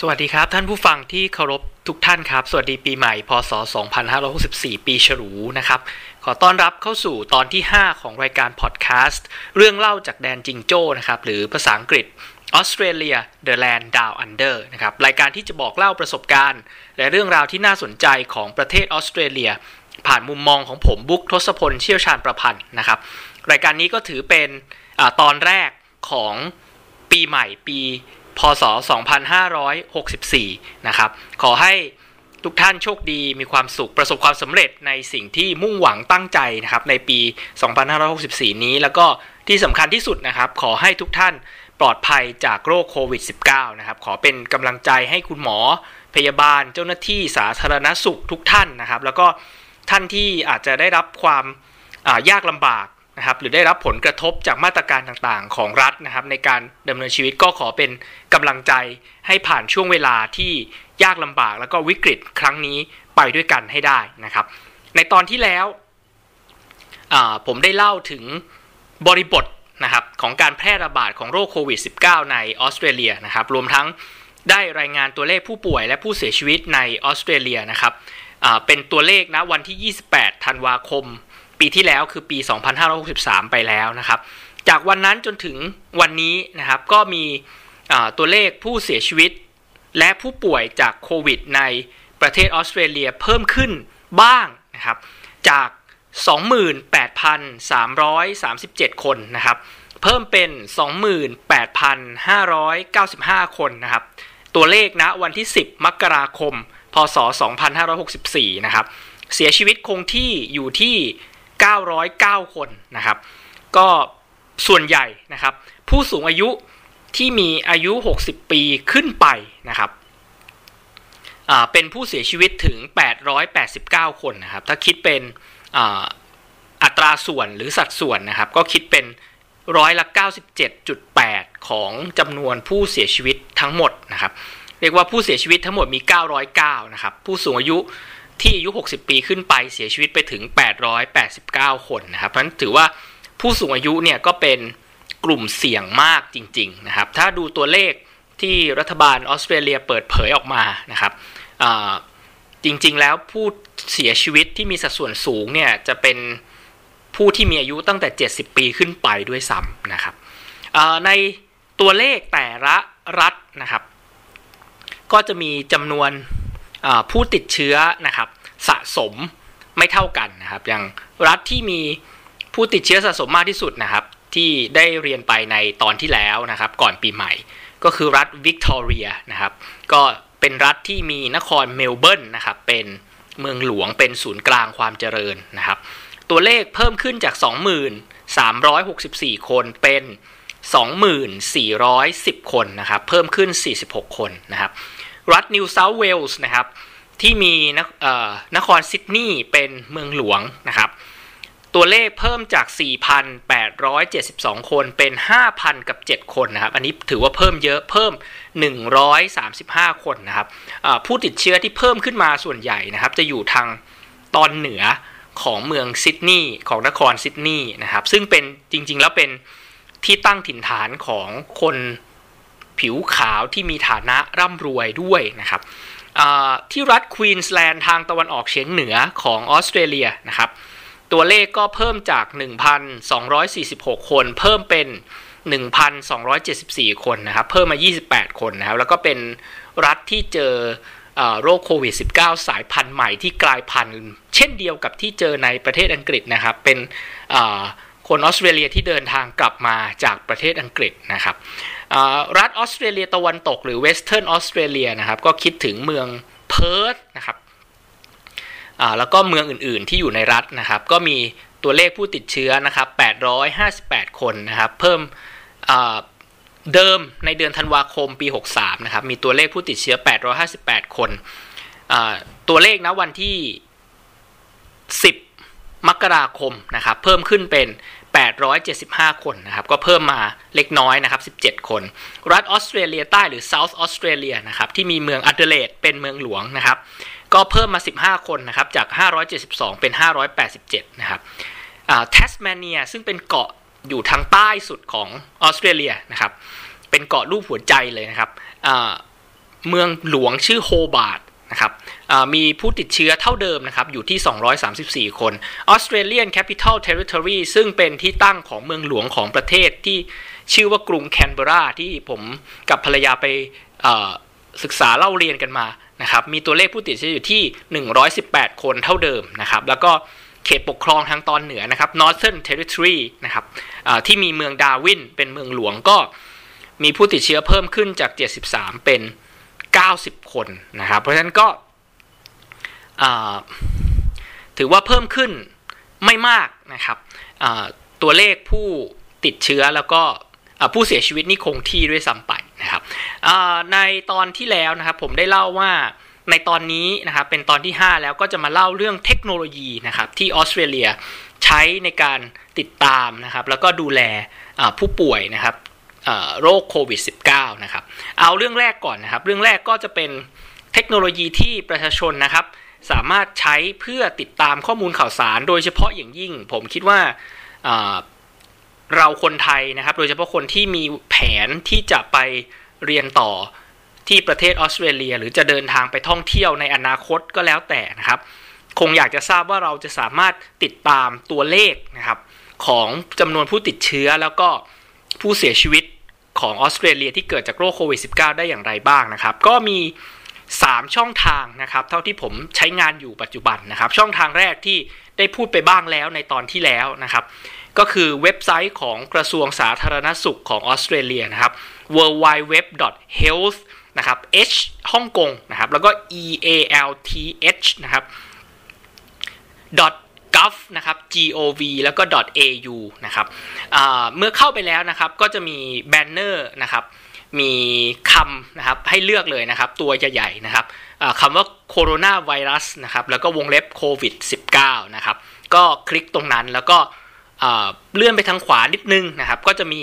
สวัสดีครับท่านผู้ฟังที่เคารพทุกท่านครับ สวัสดีปีใหม่พศ 2564 ปีฉลูนะครับ ขอต้อนรับเข้าสู่ตอนที่ 5 ของรายการพอดแคสต์เรื่องเล่าจากแดนจิงโจ้นะครับ หรือภาษาอังกฤษ Australia The Land Down Under นะครับ รายการที่จะบอกเล่าประสบการณ์ และเรื่องราวที่น่าสนใจของประเทศออสเตรเลีย ผ่านมุมมองของผมบุ๊กทศพลเชี่ยวชาญประพันธ์นะครับ รายการนี้ก็ถือเป็นอตอนแรกของปีใหม่ปี พศ 2564 นะครับ ขอให้ทุกท่านโชคดีมีความสุขประสบความสำเร็จในสิ่งที่มุ่งหวังตั้งใจนะครับ ในปี 2564 นี้ แล้วก็ที่สำคัญที่สุดนะครับ ขอให้ทุกท่านปลอดภัยจากโรคโควิด -19 นะครับ ขอเป็นกำลังใจให้คุณหมอพยาบาลเจ้าหน้าที่สาธารณสุขทุกท่านนะครับ แล้วก็ท่านที่อาจจะได้รับความยากลำบาก นะครับหรือได้รับผลกระทบจากมาตรการต่างๆ ของรัฐนะครับ ในการดำเนินชีวิตก็ขอเป็นกำลังใจให้ผ่านช่วงเวลาที่ยากลำบากแล้วก็วิกฤตครั้งนี้ไปด้วยกันให้ได้นะครับ ในตอนที่แล้วผมได้เล่าถึงบริบทนะครับของการแพร่ระบาดของโรคโควิด -19 ในออสเตรเลียนะครับ รวมทั้งได้รายงานตัวเลขผู้ป่วยและผู้เสียชีวิตในออสเตรเลียนะครับเป็นตัวเลขนะวันที่ 28 ธันวาคม ปีที่แล้วคือปี 2563 ไปแล้วนะครับ จากวันนั้นจนถึงวันนี้นะครับ ก็มีตัวเลขผู้เสียชีวิต และผู้ป่วยจากโควิดในประเทศออสเตรเลียเพิ่มขึ้นบ้างนะครับ จาก 28,337 คนนะครับ เพิ่มเป็น 28,595 คนนะครับ ตัวเลขนะวันที่ 10 มกราคม พศ 2564 นะครับเสียชีวิตคงที่อยู่ที่ 909 คนนะครับ ก็ส่วนใหญ่นะครับ ผู้สูงอายุที่มีอายุ 60 ปีขึ้นไปนะครับเป็นผู้เสียชีวิตถึง 889 คนนะครับ ถ้าคิดเป็นอัตราส่วนหรือสัดส่วนนะครับ ก็คิดเป็นร้อยละ 97.8 ของจำนวนผู้เสียชีวิตทั้งหมดนะครับ เรียกว่าผู้เสียชีวิตทั้งหมดมี 909 นะครับ ผู้สูงอายุ ที่อายุ 60 ปีขึ้นไปเสียชีวิตไปถึง 889 คนนะครับ เพราะฉะนั้นถือว่าผู้สูงอายุเนี่ยก็เป็นกลุ่มเสี่ยงมากจริง ๆ นะครับ ถ้าดูตัวเลขที่รัฐบาลออสเตรเลียเปิดเผยออกมานะครับจริงๆแล้วผู้เสียชีวิตที่มีสัดส่วนสูงเนี่ยจะเป็นผู้ที่มีอายุตั้งแต่ 70 ปีขึ้นไปด้วยซ้ำนะครับในตัวเลขแต่ละรัฐนะครับ ก็จะมีจำนวน ผู้ติดเชื้อนะครับสะสมไม่เท่ากันนะครับ อย่างรัฐที่มีผู้ติดเชื้อสะสมมากที่สุดนะครับ ที่ได้เรียนไปในตอนที่แล้วนะครับ ก่อนปีใหม่ ก็คือรัฐวิกตอเรียนะครับ ก็เป็นรัฐที่มีนครเมลเบิร์นนะครับเป็นเมืองหลวงเป็นศูนย์กลางความเจริญนะครับ ตัวเลขเพิ่มขึ้นจาก20,364 คนเป็น 2410 คนนะครับ เพิ่มขึ้น 46 คนนะครับ รัฐนิวเซาท์เวลส์นะครับ ที่มีนนครซิดนีย์เป็นเมืองหลวงนะครับ ตัวเลขเพิ่มจาก 4,872 คนเป็น 5,000 กับ 7 คนนะครับ อันนี้ถือว่าเพิ่มเยอะเพิ่ม 135 คนนะครับผู้ติดเชื้อที่เพิ่มขึ้นมาส่วนใหญ่นะครับ จะอยู่ทางตอนเหนือของเมืองซิดนีย์ของนครซิดนีย์นะครับ ซึ่งเป็นจริง ๆ แล้วเป็น ที่ตั้งถิ่นฐานของคนผิวขาวที่มีฐานะร่ำรวยด้วยนะครับที่รัฐควีนสแลนด์ทางตะวันออกเฉียงเหนือของออสเตรเลียนะครับ ตัวเลขก็เพิ่มจาก 1,246 คน เพิ่มเป็น 1,274 คนนะครับ เพิ่มมา 28 คนนะครับ แล้วก็เป็นรัฐที่เจอโรคโควิด -19 สายพันธุ์ใหม่ที่กลายพันธุ์ เช่นเดียวกับที่เจอในประเทศอังกฤษนะครับ เป็น คนออสเตรเลียที่เดินทางกลับมาจากประเทศอังกฤษนะครับรัฐออสเตรเลียตะวันตกหรือ Western Australia นะครับก็คิดถึงเมืองเพิร์ธนะครับแล้วก็เมืองอื่นๆที่อยู่ในรัฐนะครับ ก็มีตัวเลขผู้ติดเชื้อนะครับ 858 คนนะครับ เพิ่มเดิมในเดือนธันวาคมปี 63 นะครับ มีตัวเลขผู้ติดเชื้อ 858 คน ตัวเลขนะวันที่ 10 มกราคมนะครับ เพิ่มขึ้นเป็น 875 คนนะครับ ก็เพิ่มมาเล็กน้อยนะครับ 17 คน รัฐออสเตรเลียใต้หรือ South Australia นะครับ ที่มีเมืองอัดเดเลดเป็นเมืองหลวงนะครับ ก็เพิ่มมา 15 คนนะครับ จาก 572 เป็น 587 นะครับแทสเมเนียซึ่งเป็นเกาะอยู่ทางใต้สุดของออสเตรเลียนะครับ เป็นเกาะรูปหัวใจเลยนะครับ เมืองหลวงชื่อโฮบาร์ต นะครับมีผู้ติดเชื้อเท่าเดิมนะครับอยู่ที่ 234 คน Australian Capital Territory ซึ่งเป็นที่ตั้งของเมืองหลวงของประเทศที่ชื่อว่ากรุงแคนเบราที่ผมกับภรรยาไปศึกษาเล่าเรียนกันมานะครับมีตัวเลขผู้ติดเชื้ออยู่ที่ 118 คนเท่าเดิมนะครับแล้วก็เขตปกครองทางตอนเหนือนะครับ Northern Territory นะครับที่มีเมืองดาวินเป็นเมืองหลวงก็มีผู้ติดเชื้อเพิ่มขึ้นจาก 73 เป็น 90 คนนะครับ เพราะฉะนั้นก็ถือว่าเพิ่มขึ้นไม่มากนะครับตัวเลขผู้ติดเชื้อแล้วก็ผู้เสียชีวิตนี่คงที่ด้วยซ้ำไปนะครับในตอนที่แล้วนะครับผมได้เล่าว่าในตอนนี้นะครับเป็นตอนที่ 5 แล้วก็จะมาเล่าเรื่องเทคโนโลยีนะครับที่ออสเตรเลียใช้ในการติดตามนะครับแล้วก็ดูแลผู้ป่วยนะครับ โรคโควิด -19 นะครับ เอาเรื่องแรกก่อนนะครับ เรื่องแรกก็จะเป็นเทคโนโลยีที่ประชาชนนะครับ สามารถใช้เพื่อติดตามข้อมูลข่าวสาร โดยเฉพาะอย่างยิ่ง ผมคิดว่าเราคนไทยนะครับ โดยเฉพาะคนที่มีแผนที่จะไปเรียนต่อที่ประเทศออสเตรเลีย หรือจะเดินทางไปท่องเที่ยวในอนาคตก็แล้วแต่นะครับ คงอยากจะทราบว่าเราจะสามารถติดตามตัวเลขนะครับ ของจำนวนผู้ติดเชื้อแล้วก็ผู้เสียชีวิต ของออสเตรเลียที่เกิดจากโรคโควิด -19 ได้อย่างไรบ้างนะครับ ก็มี 3 ช่องทางนะครับ เท่าที่ผมใช้งานอยู่ปัจจุบันนะครับ ช่องทางแรกที่ได้พูดไปบ้างแล้วในตอนที่แล้วนะครับ ก็คือเว็บไซต์ของกระทรวงสาธารณสุขของออสเตรเลียนะครับ w w w h e a l t h นะครับ h ฮ่องกงนะครับ แล้วก็ e a l t h นะครับ gov นะครับ gov แล้วก็ au นะครับเมื่อเข้าไปแล้วนะครับก็จะมีแบนเนอร์นะครับมีคำนะครับให้เลือกเลยนะครับ ตัวใหญ่ๆนะครับคำว่าโคโรนาไวรัสนะครับแล้วก็วงเล็บโควิด -19 นะครับก็คลิกตรงนั้นแล้วก็เลื่อนไปทางขวานิดนึงนะครับ ก็จะมี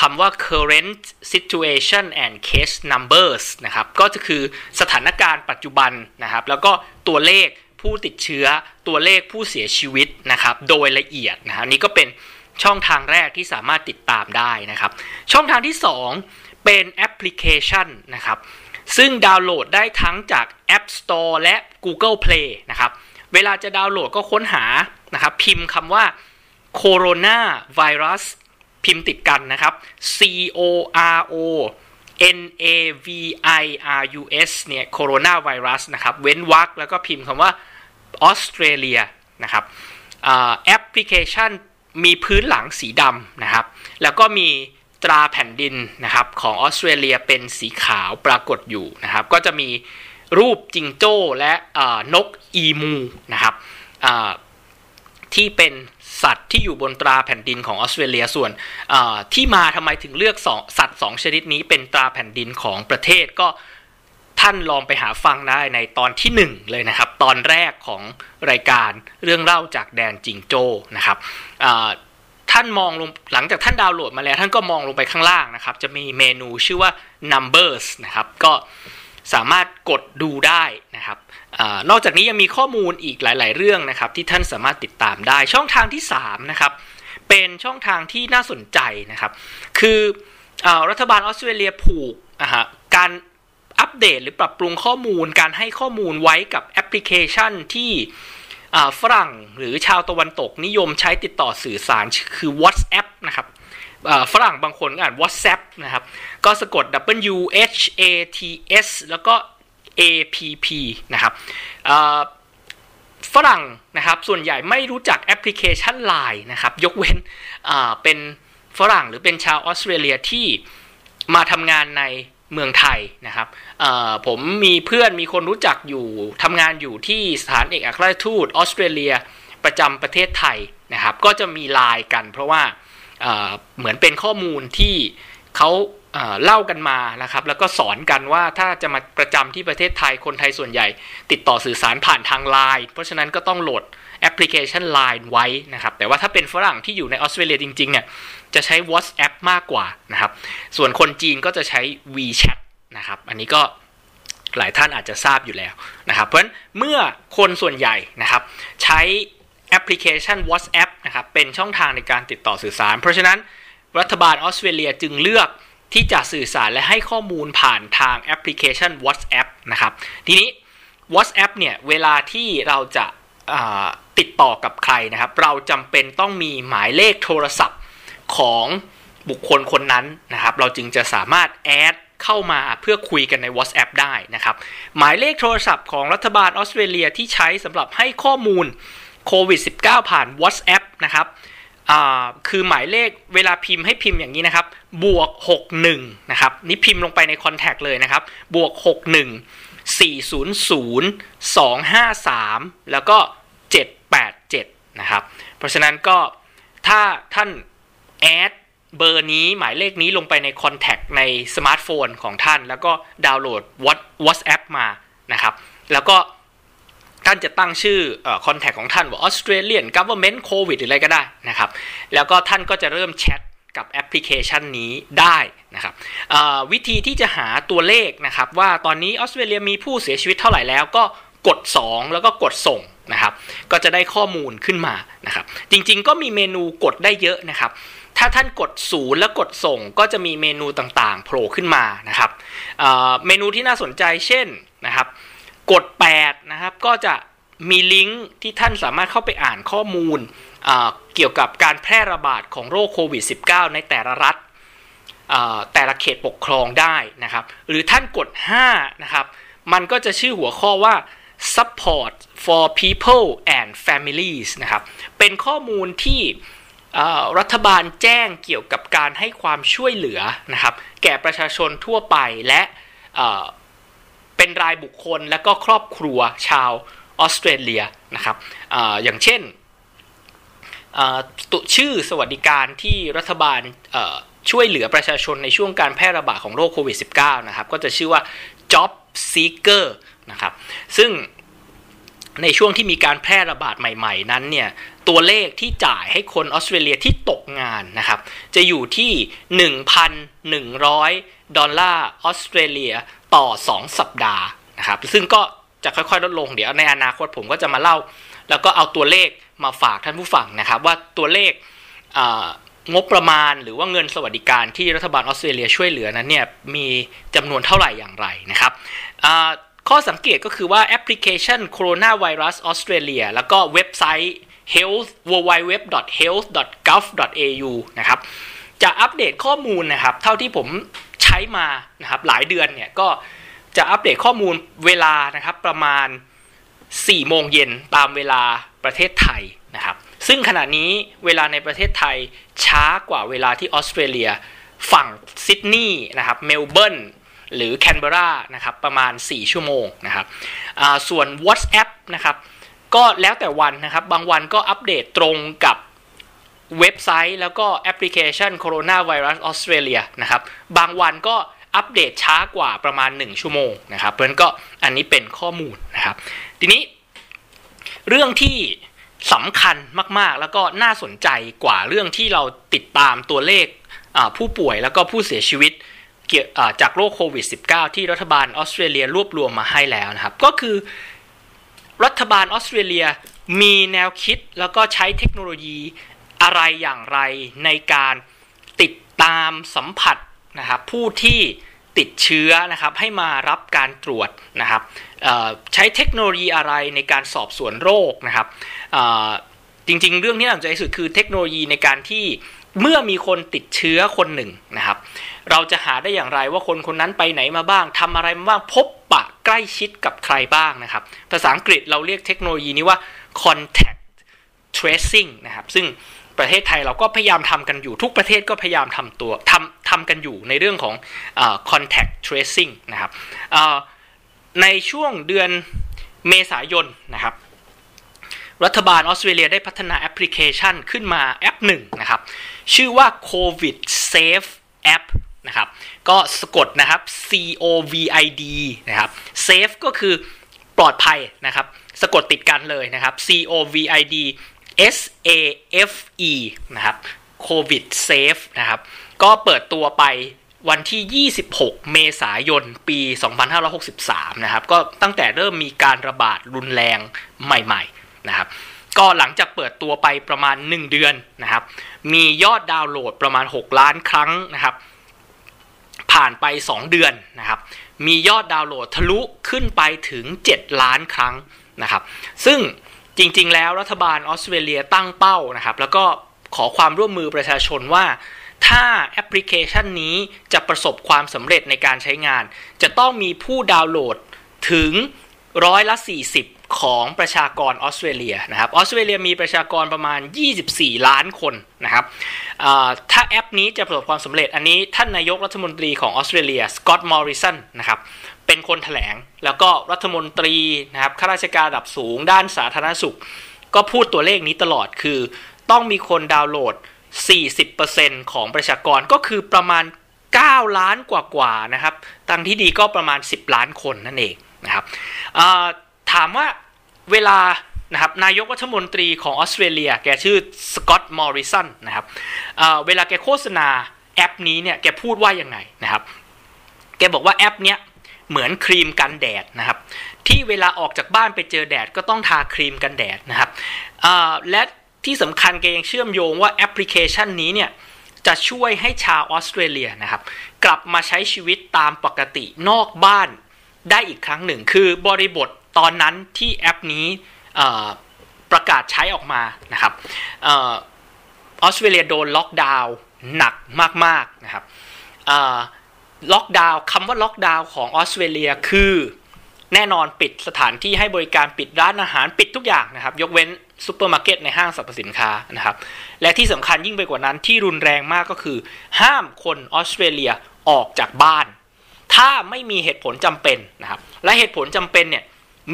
คำว่า current situation and case numbers นะครับ ก็จะคือสถานการณ์ปัจจุบันนะครับ แล้วก็ตัวเลข ผู้ติดเชื้อตัวเลขผู้เสียชีวิตนะครับ โดยละเอียดนะครับนี่ก็เป็นช่องทางแรกที่สามารถติดตามได้นะครับ ช่องทางที่ 2 เป็นแอปพลิเคชันนะครับ ซึ่งดาวน์โหลดได้ทั้งจาก App Store และ Google Play นะครับ เวลาจะดาวน์โหลดก็ค้นหานะครับ พิมพ์คำว่า Corona Virus พิมพ์ติดกันนะครับ C O R O N A V I R U S เนี่ยโคโรนาไวรัสนะครับ เว้นวรรคแล้วก็พิมพ์คำว่าออสเตรเลียนะครับแอปพลิเคชันมีพื้นหลังสีดำนะครับ แล้วก็มีตราแผ่นดินนะครับของออสเตรเลียเป็นสีขาวปรากฏอยู่นะครับ ก็จะมีรูปจิงโจ้และนกอีมูนะครับที่เป็น สัตว์ที่อยู่บนตราแผ่นดินของออสเตรเลียส่วนที่มาทำไมถึงเลือกสองสัตว์สองชนิดนี้เป็นตราแผ่นดินของประเทศก็ท่านลองไปหาฟังได้ในตอนที่ 1 เลยนะครับ ตอนแรกของรายการเรื่องเล่าจากแดนจิงโจ้นะครับท่านมองลงหลังจากท่านดาวน์โหลดมาแล้ว ท่านก็มองลงไปข้างล่างนะครับ จะมีเมนูชื่อว่า numbers นะครับ ก็สามารถกดดูได้นะครับ นอกจากนี้ยังมีข้อมูลอีกหลาย ๆ เรื่องนะครับที่ท่านสามารถติดตามได้ช่องทางที่3นะครับเป็นช่องทางที่น่าสนใจนะครับ คืออรัฐบาลออสเตรเลียผูกการอัปเดตหรือปรับปรุงข้อมูล การให้ข้อมูลไว้กับแอปพลิเคชันที่ฝรั่งหรือชาวตะวันตกนิยมใช้ติดต่อสื่อสารคือ WhatsApp นะครับฝรั่งบางคนอ่าน WhatsApp นะครับ ก็สะกด W H A T S แล้วก็ A P P นะครับฝรั่งนะครับส่วนใหญ่ไม่รู้จักแอปพลิเคชัน Line นะครับยกเว้นเป็นฝรั่งหรือเป็นชาวออสเตรเลียที่มาทำงานในเมืองไทยนะครับผมมีเพื่อนมีคนรู้จักอยู่ทำงานอยู่ที่สถานเอกอัครราชทูตออสเตรเลียประจำประเทศไทยนะครับ ก็จะมีไลน์กันเพราะว่าเหมือนเป็นข้อมูลที่เขา เล่ากันมานะครับ แล้วก็สอนกันว่าถ้าจะมาประจำที่ประเทศไทยคนไทยส่วนใหญ่ ติดต่อสื่อสารผ่านทางไลน์เพราะฉะนั้นก็ต้องโหลดแอปพลิเคชัน Line ไว้นะครับ แต่ว่าถ้าเป็นฝรั่งที่อยู่ในออสเตรเลียจริง ๆ เนี่ย จะใช้ WhatsApp มากกว่านะครับ ส่วนคนจีนก็จะใช้ WeChat นะครับ อันนี้ก็หลายท่านอาจจะทราบอยู่แล้วนะครับ เพราะฉะนั้นเมื่อคนส่วนใหญ่นะครับ ใช้แอปพลิเคชัน WhatsApp นะครับ เป็นช่องทางในการติดต่อสื่อสาร เพราะฉะนั้นรัฐบาลออสเตรเลียจึงเลือก ที่จะสื่อสารและให้ข้อมูลผ่านทางแอปพลิเคชัน WhatsApp นะครับ ทีนี้ WhatsApp เนี่ย เวลาที่เราจะติดต่อกับใครนะครับ เราจำเป็นต้องมีหมายเลขโทรศัพท์ของบุคคลคนนั้นนะครับ เราจึงจะสามารถแอดเข้ามาเพื่อคุยกันใน WhatsApp ได้นะครับ หมายเลขโทรศัพท์ของรัฐบาลออสเตรเลียที่ใช้สำหรับให้ข้อมูลโควิด -19 ผ่าน WhatsApp นะครับ คือหมายเลขเวลาพิมพ์ให้พิมพ์อย่างนี้นะครับ บวก 61 นะครับ นี่พิมพ์ลงไปในคอนแทคเลยนะครับ บวก 61 400 253 แล้วก็ 787 นะครับ เพราะฉะนั้นก็ถ้าท่าน add เบอร์นี้หมายเลขนี้ลงไปใน contact ในสมาร์ทโฟนของท่าน แล้วก็ดาวน์โหลด WhatsApp มานะครับ แล้วก็ ท่านจะตั้งชื่อ contact ของท่านว่า Australian Government COVID หรืออะไรก็ได้นะครับ แล้วก็ท่านก็จะเริ่มแชทกับแอปพลิเคชันนี้ได้นะครับวิธีที่จะหาตัวเลขนะครับว่าตอนนี้ออสเตรเลียมีผู้เสียชีวิตเท่าไหร่แล้วก็กด 2 แล้วก็กดส่งนะครับ ก็จะได้ข้อมูลขึ้นมานะครับ จริงๆ ก็มีเมนูกดได้เยอะนะครับ ถ้าท่านกดศูนย์แล้วกดส่งก็จะมีเมนูต่างๆโผล่ขึ้นมานะครับเมนูที่น่าสนใจเช่นนะครับ กด 8 นะครับ ก็จะมีลิงก์ที่ท่านสามารถเข้าไปอ่านข้อมูลเกี่ยวกับการแพร่ระบาดของโรคโควิด -19 ในแต่ละรัฐแต่ละเขตปกครองได้นะครับ หรือท่านกด 5 นะครับ มันก็จะชื่อหัวข้อว่า support for people and families นะครับ เป็นข้อมูลที่รัฐบาลแจ้งเกี่ยวกับการให้ความช่วยเหลือนะครับ แก่ประชาชนทั่วไปและ เป็นรายบุคคลและก็ครอบครัวชาวออสเตรเลียนะครับออย่างเช่นตุชื่อสวัสดิการที่รัฐบาลช่วยเหลือประชาชนในช่วงการแพร่ระบาดของโรคโควิด -19 นะครับ ก็จะชื่อว่า job seeker นะครับ ซึ่งในช่วงที่มีการแพร่ระบาดใหม่ๆ นั้นเนี่ย ตัวเลขที่จ่ายให้คนออสเตรเลียที่ตกงานนะครับ จะอยู่ที่ 1,100 ดอลลาร์ออสเตรเลียต่อ 2 สัปดาห์นะครับ ซึ่งก็จะค่อยๆ ลดลงเดี๋ยวในอนาคตผมก็จะมาเล่า แล้วก็เอาตัวเลขมาฝากท่านผู้ฟังนะครับ ว่าตัวเลขงบประมาณหรือว่าเงินสวัสดิการที่รัฐบาลออสเตรเลียช่วยเหลือนั้นเนี่ยมีจำนวนเท่าไหร่อย่างไรนะครับข้อสังเกตก็คือว่าแอปพลิเคชัน Coronavirus Australia แล้วก็เว็บไซต์ health www.health.gov.au นะครับจะอัปเดตข้อมูลนะครับ เท่าที่ผม ช้มานะครับหลายเดือนเนี่ยก็จะอัปเดตข้อมูลเวลานะครับประมาณ 4 โมงเย็นตามเวลาประเทศไทยนะครับซึ่งขณะนี้เวลาในประเทศไทยช้ากว่าเวลาที่ออสเตรเลียฝั่งซิดนีย์นะครับเมลเบิร์นหรือแคนเบรานะครับประมาณ 4 ชั่วโมงนะครับส่วน WhatsApp นะครับก็แล้วแต่วันนะครับบางวันก็อัปเดตตรงกับ เว็บไซต์แล้วก็แอปพลิเคชัน Coronavirus Australia นะครับ บางวันก็อัปเดตช้ากว่าประมาณ 1 ชั่วโมงนะครับ เพราะฉะนั้นก็อันนี้เป็นข้อมูลนะครับ ทีนี้เรื่องที่สำคัญมากๆ แล้วก็น่าสนใจกว่าเรื่องที่เราติดตามตัวเลขผู้ป่วยแล้วก็ผู้เสียชีวิตจากโรคโควิด -19 ที่รัฐบาลออสเตรเลียรวบรวมมาให้แล้วนะครับ ก็คือรัฐบาลออสเตรเลียมีแนวคิดแล้วก็ใช้เทคโนโลยี อะไรอย่างไรในการติดตามสัมผัสนะครับผู้ที่ติดเชื้อนะครับให้มารับการตรวจนะครับใช้เทคโนโลยีอะไรในการสอบสวนโรคนะครับจริงๆ เรื่องที่น่าสนใจสุดคือเทคโนโลยีในการที่เมื่อมีคนติดเชื้อคนหนึ่งนะครับ เราจะหาได้อย่างไรว่าคนคนนั้นไปไหนมาบ้างทำอะไรมาบ้างพบไปใกล้ชิดกับใครบ้างนะครับ ภาษาอังกฤษเราเรียกเทคโนโลยีนี้ว่า contact tracing นะครับซึ่ง ประเทศไทยเราก็พยายามทำกันอยู่ ทุกประเทศก็พยายามทำตัวทำทำกันอยู่ในเรื่องของอ contact tracing นะครับในช่วงเดือนเมษายนนะครับรัฐบาลออสเตรเลียได้พัฒนาแอปพลิเคชันขึ้นมาแอปหนึ่งนะครับ ชื่อว่า COVID Safe App นะครับก็สะกดนะครับ C O V I D นะครับ Safe ก็คือปลอดภัยนะครับ สะกดติดกันเลยนะครับ C O V I D S A F E นะครับ COVID Safe นะครับ ก็เปิดตัวไปวันที่ 26 เมษายน ปี 2563 นะครับ ก็ตั้งแต่เริ่มมีการระบาดรุนแรงใหม่ๆ นะครับ ก็หลังจากเปิดตัวไปประมาณ 1 เดือนนะครับ มียอดดาวน์โหลดประมาณ 6 ล้านครั้งนะครับ ผ่านไป 2 เดือนนะครับ มียอดดาวน์โหลดทะลุขึ้นไปถึง 7 ล้านครั้งนะครับ ซึ่ง จริง ๆ แล้วรัฐบาลออสเตรเลียตั้งเป้านะครับ แล้วก็ขอความร่วมมือประชาชนว่า ถ้าแอปพลิเคชันนี้จะประสบความสำเร็จในการใช้งาน จะต้องมีผู้ดาวน์โหลดถึงร้อยละ 40 ของประชากรออสเตรเลียนะครับออสเตรเลียมีประชากรประมาณ 24 ล้านคนนะครับถ้าแอปนี้จะประสบความสำเร็จอันนี้ท่านนายกรัฐมนตรีของออสเตรเลียสกอตต์มอริสันนะครับ เป็นคนถแถลง แล้วก็รัฐมนตรีนะครับข้าราชการระดับสูงด้านสาธารณสุข ก็พูดตัวเลขนี้ตลอดคือ ต้องมีคนดาวน์โหลด 40%ของประชากรก็คือประมาณ 9 ล้านกว่าๆนะครับตังที่ดีก็ประมาณ 10 ล้านคนนั่นเองนะครับถามว่าเวลานะครับนายกรัฐมนตรีของออสเตรเลีย แกชื่อสกอตต์มอริสันนะครับเวลาแกโฆษณาแอปนี้เนี่ยแกพูดว่ายังไงนะครับ แกบอกว่าแอปเนี้ย เหมือนครีมกันแดดนะครับ ที่เวลาออกจากบ้านไปเจอแดดก็ต้องทาครีมกันแดดนะครับและที่สำคัญแกยังเชื่อมโยงว่าแอปพลิเคชันนี้เนี่ยจะช่วยให้ชาวออสเตรเลียนะครับ กลับมาใช้ชีวิตตามปกตินอกบ้านได้อีกครั้งหนึ่ง คือบริบทตอนนั้นที่แอปนี้ประกาศใช้ออกมานะครับออสเตรเลียโดนล็อกดาวน์หนักมากๆนะครับ ล็อกดาวน์คำว่าล็อกดาวน์ของออสเตรเลียคือแน่นอนปิดสถานที่ให้บริการปิดร้านอาหารปิดทุกอย่างนะครับ ยกเว้นซูเปอร์มาร์เก็ตในห้างสรรพสินค้านะครับ และที่สำคัญยิ่งไปกว่านั้นที่รุนแรงมากก็คือ ห้ามคนออสเตรเลียออกจากบ้าน ถ้าไม่มีเหตุผลจำเป็นนะครับ และเหตุผลจำเป็นเนี่ย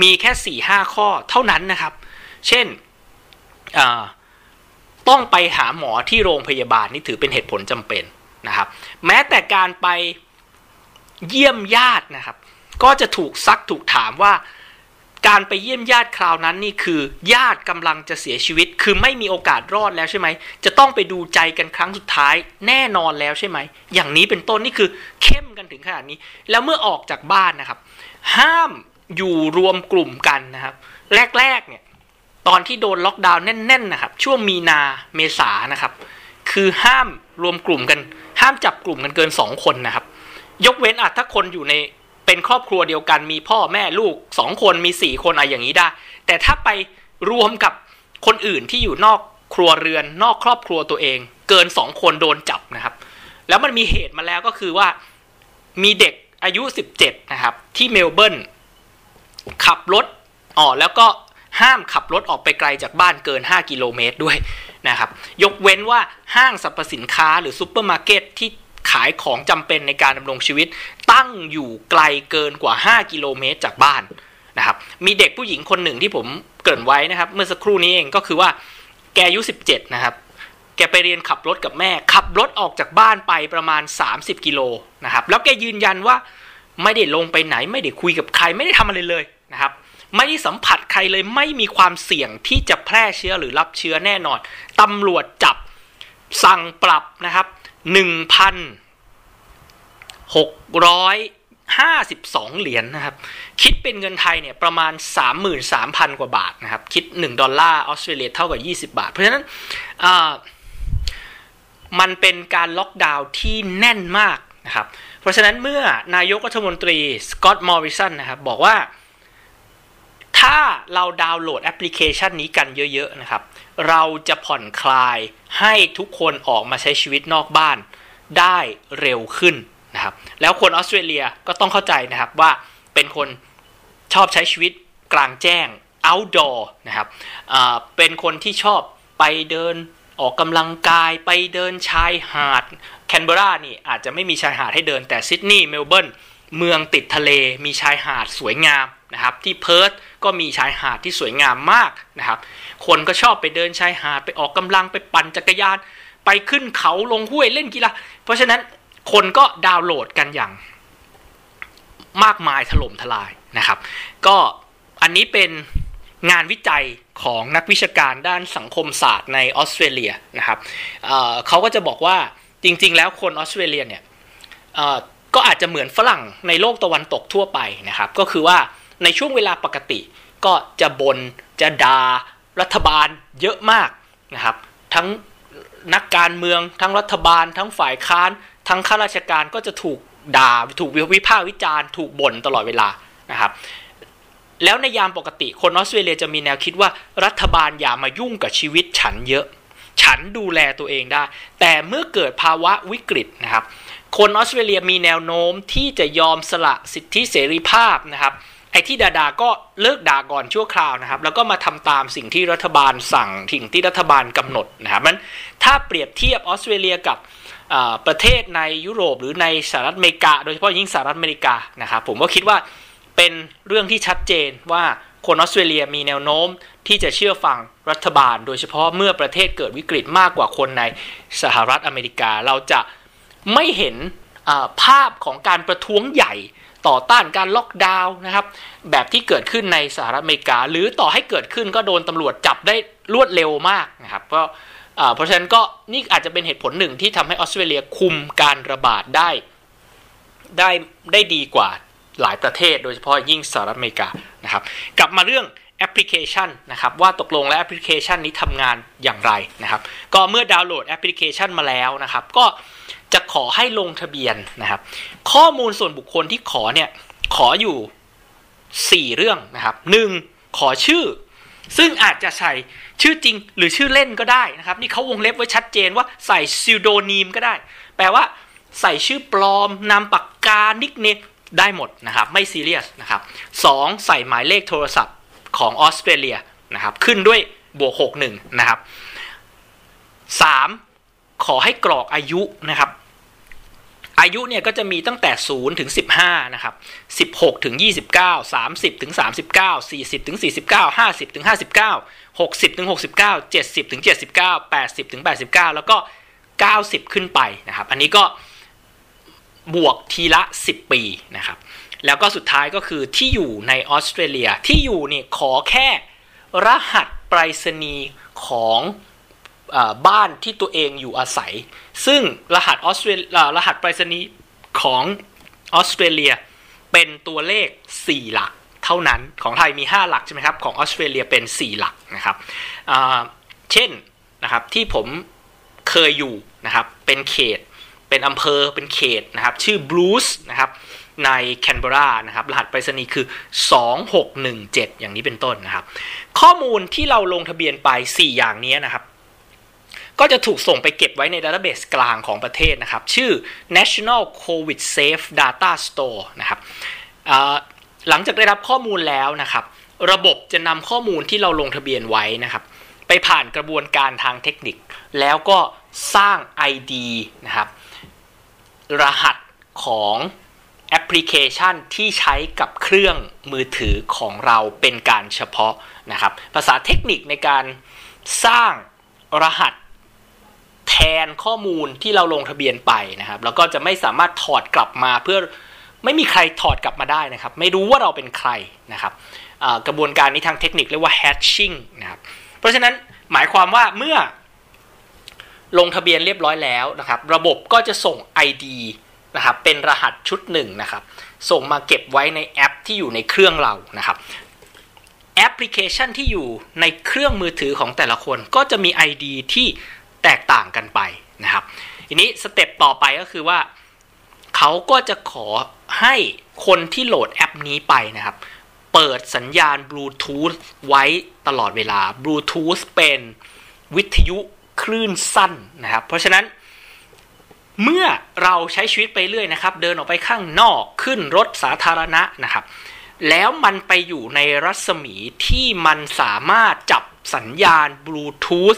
มีแค่สี่ห้าข้อเท่านั้นนะครับ เช่นต้องไปหาหมอที่โรงพยาบาลนี่ถือเป็นเหตุผลจำเป็นนะครับ แม้แต่การไป เยี่ยมญาตินะครับ ก็จะถูกซักถูกถามว่าการไปเยี่ยมญาติคราวนั้นนี่คือ ญาติกำลังจะเสียชีวิต คือไม่มีโอกาสรอดแล้วใช่ไหม จะต้องไปดูใจกันครั้งสุดท้ายแน่นอนแล้วใช่ไหม อย่างนี้เป็นต้นนี่คือเข้มกันถึงขนาดนี้ แล้วเมื่อออกจากบ้านนะครับ ห้ามอยู่รวมกลุ่มกันนะครับ แรกๆเนี่ยตอนที่โดนล็อกดาวน์แน่นๆนะครับ ช่วงมีนาเมษานะครับ คือห้ามรวมกลุ่มกัน ห้ามจับกลุ่มกันเกิน 2 คนนะครับ ยกเว้นอาจถ้าคนอยู่ในเป็นครอบครัวเดียวกันมีพ่อแม่ลูกสองคนมีสี่คนอะไรอย่างนี้ได้ แต่ถ้าไปรวมกับคนอื่นที่อยู่นอกครัวเรือนนอกครอบครัวตัวเอง เกินสองคนโดนจับนะครับ แล้วมันมีเหตุมาแล้วก็คือว่ามีเด็กอายุ 17 นะครับ ที่เมลเบิร์นขับรถอ๋อแล้วก็ห้ามขับรถออกไปไกลจากบ้านเกิน 5 กิโลเมตรด้วยนะครับ ยกเว้นว่าห้างสรรพสินค้าหรือซูเปอร์มาร์เก็ตที่ ขายของจำเป็นในการดำรงชีวิต ตั้งอยู่ไกลเกินกว่า 5 กิโลเมตรจากบ้านนะครับ มีเด็กผู้หญิงคนหนึ่งที่ผมเกริ่นไว้นะครับ เมื่อสักครู่นี้เองก็คือว่าแกอายุ 17 นะครับ แกไปเรียนขับรถกับแม่ ขับรถออกจากบ้านไปประมาณ 30 กิโลนะครับ แล้วแกยืนยันว่าไม่ได้ลงไปไหน ไม่ได้คุยกับใคร ไม่ได้ทำอะไรเลยนะครับไม่ได้สัมผัสใครเลยไม่มีความเสี่ยงที่จะแพร่เชื้อหรือรับเชื้อแน่นอน ตำรวจจับสั่งปรับนะครับ หนึ่งพันหกร้อยห้าสิบสองเหรียญนะครับ คิดเป็นเงินไทยเนี่ยประมาณสามหมื่นสามพันกว่าบาทนะครับ คิดหนึ่งดอลลาร์ออสเตรเลียเท่ากับยี่สิบบาท เพราะฉะนั้นมันเป็นการล็อกดาวน์ที่แน่นมากนะครับ เพราะฉะนั้นเมื่อนายกรัฐมนตรีสกอตต์มอริสันนะครับบอกว่าถ้าเราดาวน์โหลดแอปพลิเคชันนี้กันเยอะ ๆ นะครับเราจะผ่อนคลายให้ทุกคนออกมาใช้ชีวิตนอกบ้านได้เร็วขึ้นนะครับ แล้วคนออสเตรเลียก็ต้องเข้าใจนะครับว่าเป็นคนชอบใช้ชีวิตกลางแจ้ง outdoor นะครับเป็นคนที่ชอบไปเดินออกกำลังกายไปเดินชายหาดแคนเบรานี่อาจจะไม่มีชายหาดให้เดินแต่ซิดนีย์เมลเบิร์นเมืองติดทะเลมีชายหาดสวยงามนะครับ ที่เพิร์ธก็มีชายหาดที่สวยงามมากนะครับ คนก็ชอบไปเดินชายหาดไปออกกำลังไปปั่นจักรยาน ไปขึ้นเขาลงห้วยเล่นกีฬาเพราะฉะนั้นคนก็ดาวน์โหลดกันอย่างมากมายถล่มทลายนะครับ ก็อันนี้เป็นงานวิจัยของนักวิชาการด้านสังคมศาสตร์ในออสเตรเลียนะครับเเขาก็จะบอกว่าจริง ๆ แล้วคนออสเตรเลียเนี่ยก็อาจจะเหมือนฝรั่งในโลกตะวันตกทั่วไปนะครับ ก็คือว่าในช่วงเวลาปกติก็จะบน่นจะดา่า รัฐบาลเยอะมากนะครับ ทั้งนักการเมือง ทั้งรัฐบาล ทั้งฝ่ายค้าน ทั้งข้าราชการก็จะถูกด่าถูกวิพากษ์วิจารณ์ถูกบ่นตลอดเวลานะครับ แล้วในยามปกติคนออสเตรเลียจะมีแนวคิดว่ารัฐบาลอย่ามายุ่งกับชีวิตฉันเยอะ ฉันดูแลตัวเองได้ แต่เมื่อเกิดภาวะวิกฤตนะครับ คนออสเตรเลียมีแนวโน้มที่จะยอมสละสิทธิเสรีภาพนะครับ ไอ้ที่ด่าก็เลิกด่าก่อนชั่วคราวนะครับ แล้วก็มาทำตามสิ่งที่รัฐบาลสั่งสิ่งที่รัฐบาลกำหนดนะครับมันถ้าเปรียบเทียบออสเตรเลียกับประเทศในยุโรปหรือในสหรัฐอเมริกา โดยเฉพาะยิ่งสหรัฐอเมริกานะครับผมก็คิดว่าเป็นเรื่องที่ชัดเจนว่าคนออสเตรเลียมีแนวโน้มที่จะเชื่อฟังรัฐบาล โดยเฉพาะเมื่อประเทศเกิดวิกฤตมากกว่าคนในสหรัฐอเมริกา เราจะไม่เห็นภาพของการประท้วงใหญ่ ต่อต้านการล็อกดาวน์นะครับ แบบที่เกิดขึ้นในสหรัฐอเมริกา หรือต่อให้เกิดขึ้นก็โดนตำรวจจับได้รวดเร็วมากนะครับก็เพราะฉะนั้นก็นี่อาจจะเป็นเหตุผลหนึ่งที่ทำให้ออสเตรเลียคุมการระบาดได้ ได้ได้ดีกว่าหลายประเทศ โดยเฉพาะยิ่งสหรัฐอเมริกานะครับกลับมาเรื่องแอปพลิเคชันนะครับว่าตกลงแล้วแอปพลิเคชันนี้ทำงานอย่างไรนะครับ ก็เมื่อดาวน์โหลดแอปพลิเคชันมาแล้วนะครับ ก็ จะขอให้ลงทะเบียนนะครับ ข้อมูลส่วนบุคคลที่ขอเนี่ยขออยู่ 4 เรื่องนะครับ 1. ขอชื่อ ซึ่งอาจจะใส่ชื่อจริงหรือชื่อเล่นก็ได้นะครับ นี่เขาวงเล็บไว้ชัดเจนว่าใส่ pseudonym ก็ได้ แปลว่าใส่ชื่อปลอม นามปากกา นิกเนมได้หมดนะครับ ไม่ซีเรียสนะครับสใส่หมายเลขโทรศัพท์ของออสเตรเลียนะครับขึ้นด้วยบวก 61 นะครับ 3. ขอให้กรอกอายุนะครับ อายุเนี่ยก็จะมีตั้งแต่ 0 ถึง 15 นะครับ 16 ถึง 29 30 ถึง 39 40 ถึง 49 50 ถึง 59 60 ถึง 69 70 ถึง 79 80 ถึง 89 แล้วก็ 90 ขึ้นไปนะครับ อันนี้ก็บวกทีละ 10 ปีนะครับ แล้วก็สุดท้ายก็คือที่อยู่ในออสเตรเลียที่อยู่เนี่ยขอแค่รหัสไปรษณีย์ของ บ้านที่ตัวเองอยู่อาศัย ซึ่งรหัสออสเตรรหัสไปรษณีย์ของออสเตรเลียเป็นตัวเลข 4 หลักเท่านั้นของไทยมี 5 หลักใช่ไหมครับ ของออสเตรเลียเป็น 4 หลักนะครับเช่นนะครับที่ผมเคยอยู่นะครับเป็นเขตเป็นอำเภอเป็นเขตนะครับชื่อบรูซนะครับในแคนเบรานะครับรหัสไปรษณีย์คือ 2617 อย่างนี้เป็นต้นนะครับ ข้อมูลที่เราลงทะเบียนไป 4 อย่างนี้นะครับ ก็จะถูกส่งไปเก็บไว้ใน database กลางของประเทศนะครับ ชื่อ National COVID Safe Data Store นะครับหลังจากได้รับข้อมูลแล้วนะครับ ระบบจะนำข้อมูลที่เราลงทะเบียนไว้นะครับ ไปผ่านกระบวนการทางเทคนิค แล้วก็สร้าง ID นะครับ รหัสของแอปพลิเคชันที่ใช้กับเครื่องมือถือของเราเป็นการเฉพาะนะครับ ภาษาเทคนิคในการสร้างรหัส แทนข้อมูลที่เราลงทะเบียนไปนะครับ แล้วก็จะไม่สามารถถอดกลับมาเพื่อไม่มีใครถอดกลับมาได้นะครับ ไม่รู้ว่าเราเป็นใครนะครับกระบวนการนี้ทางเทคนิคเรียกว่า hatching นะครับ เพราะฉะนั้นหมายความว่าเมื่อลงทะเบียนเรียบร้อยแล้วนะครับ ระบบก็จะส่ง ID นะครับเป็นรหัสชุดหนึ่งนะครับ ส่งมาเก็บไว้ในแอปที่อยู่ในเครื่องเรานะครับแอปพลิเคชันที่อยู่ในเครื่องมือถือของแต่ละคนก็จะมี ID ที่ แตกต่างกันไปนะครับทีนี้สเต็ปต่อไปก็คือว่าเขาก็จะขอให้คนที่โหลดแอปนี้ไปนะครับ เปิดสัญญาณบลูทูธไว้ตลอดเวลาบลูทูธเป็นวิทยุคลื่นสั้นนะครับ เพราะฉะนั้นเมื่อเราใช้ชีวิตไปเรื่อยนะครับ เดินออกไปข้างนอกขึ้นรถสาธารณะนะครับ แล้วมันไปอยู่ในรัศมีที่มันสามารถจับสัญญาณบลูทูธ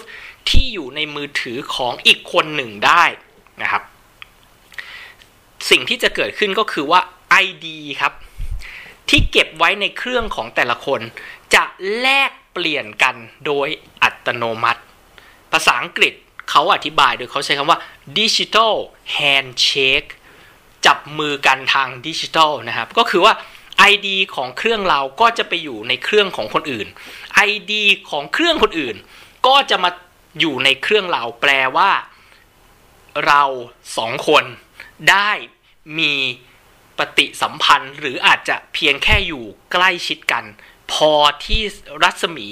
ที่อยู่ในมือถือของอีกคนหนึ่งได้นะครับ สิ่งที่จะเกิดขึ้นก็คือว่า ID ครับ ที่เก็บไว้ในเครื่องของแต่ละคน จะแลกเปลี่ยนกันโดยอัตโนมัติ ภาษาอังกฤษเขาอธิบายโดยเขาใช้คำว่า digital handshake จับมือกันทางดิจิทัลนะครับ ก็คือว่า ID ของเครื่องเราก็จะไปอยู่ในเครื่องของคนอื่น ID ของเครื่องคนอื่น ก็จะมา อยู่ในเครื่องเราแปลว่า เราสองคนได้มีปฏิสัมพันธ์ หรืออาจจะเพียงแค่อยู่ใกล้ชิดกัน พอที่รัศมี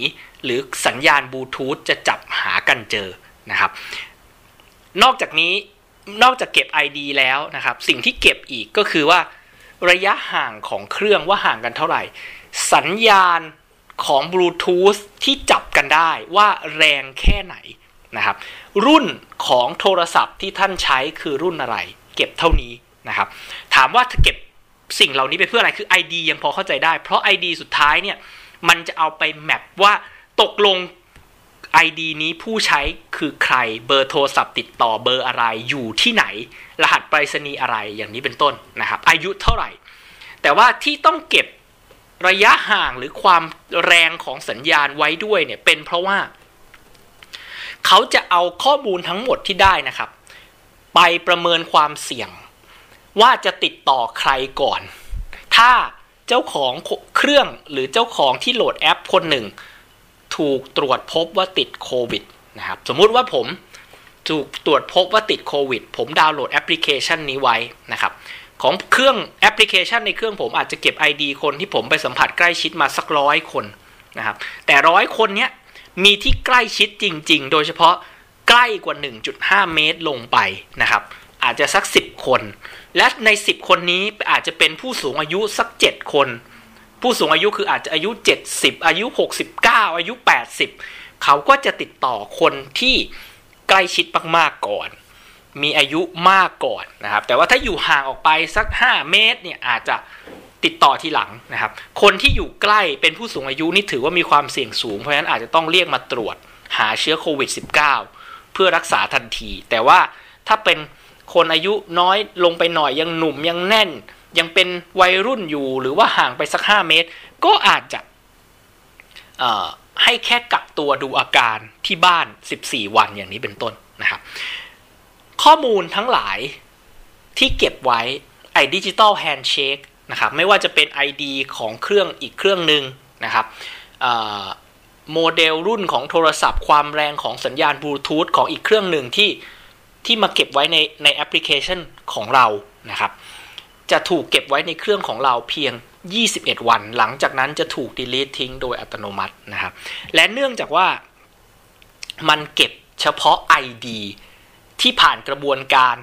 หรือสัญญาณบลูทูธจะจับหากันเจอนะครับ นอกจากนี้นอกจากเก็บ ID แล้วนะครับ สิ่งที่เก็บอีกก็คือว่า ระยะห่างของเครื่องว่าห่างกันเท่าไหร่ สัญญาณ ของบลูทูธที่จับกันได้ว่าแรงแค่ไหนนะครับ รุ่นของโทรศัพท์ที่ท่านใช้คือรุ่นอะไร เก็บเท่านี้นะครับ ถามว่าถ้าเก็บสิ่งเหล่านี้ไปเพื่ออะไรคือ ID ยังพอเข้าใจได้ เพราะ ID สุดท้ายเนี่ย มันจะเอาไปแมปว่าตกลง ID นี้ผู้ใช้คือใครเบอร์โทรศัพท์ติดต่อเบอร์อะไรอยู่ที่ไหน รหัสไปรษณีย์อะไรอย่างนี้เป็นต้นนะครับ อายุเท่าไหร่ แต่ว่าที่ต้องเก็บ ระยะห่างหรือความแรงของสัญญาณไว้ด้วยเนี่ยเป็นเพราะว่า เขาจะเอาข้อมูลทั้งหมดที่ได้นะครับ ไปประเมินความเสี่ยง ว่าจะติดต่อใครก่อน ถ้าเจ้าของเครื่องหรือเจ้าของที่โหลดแอปคนหนึ่ง ถูกตรวจพบว่าติดโควิดนะครับสมมุติว่าผมถูกตรวจพบว่าติดโควิด ผมดาวน์โหลดแอปพลิเคชันนี้ไว้นะครับ ของเครื่องแอปพลิเคชันในเครื่องผมอาจจะเก็บ ID คนที่ผมไปสัมผัสใกล้ชิดมาสักร้อยคนนะครับ แต่ร้อยคนเนี้ยมีที่ใกล้ชิดจริง ๆ โดยเฉพาะใกล้กว่า 1.5 เมตรลงไปนะครับ อาจจะสัก 10 คน และใน 10 คนนี้อาจจะเป็นผู้สูงอายุสัก 7 คน ผู้สูงอายุคืออาจจะอายุ 70 อายุ 69 อายุ 80 เขาก็จะติดต่อคนที่ใกล้ชิดมากๆก่อน มีอายุมากก่อนนะครับ แต่ว่าถ้าอยู่ห่างออกไปสัก 5 เมตรเนี่ยอาจจะติดต่อทีหลังนะครับ คนที่อยู่ใกล้เป็นผู้สูงอายุนี่ถือว่ามีความเสี่ยงสูง เพราะฉะนั้นอาจจะต้องเรียกมาตรวจหาเชื้อโควิด -19 เพื่อรักษาทันที แต่ว่าถ้าเป็นคนอายุน้อยลงไปหน่อยยังหนุ่มยังแน่น ยังเป็นวัยรุ่นอยู่หรือว่าห่างไปสัก 5 เมตร ก็อาจจะให้แค่กักตัวดูอาการที่บ้าน 14 วันอย่างนี้เป็นต้นนะครับ ข้อมูลทั้งหลายที่เก็บไว้ไอ้ digital handshake นะครับไม่ว่าจะเป็น ID ของเครื่องอีกเครื่องหนึ่งนะครับโมเดลรุ่นของโทรศัพท์ ความแรงของสัญญาณบลูทูธของอีกเครื่องหนึ่งที่ที่มาเก็บไว้ในในแอปพลิเคชันของเรานะครับ จะถูกเก็บไว้ในเครื่องของเราเพียง 21 วัน หลังจากนั้นจะถูก delete ทิ้งโดยอัตโนมัตินะครับ และเนื่องจากว่ามันเก็บเฉพาะ ID ที่ผ่านกระบวนการ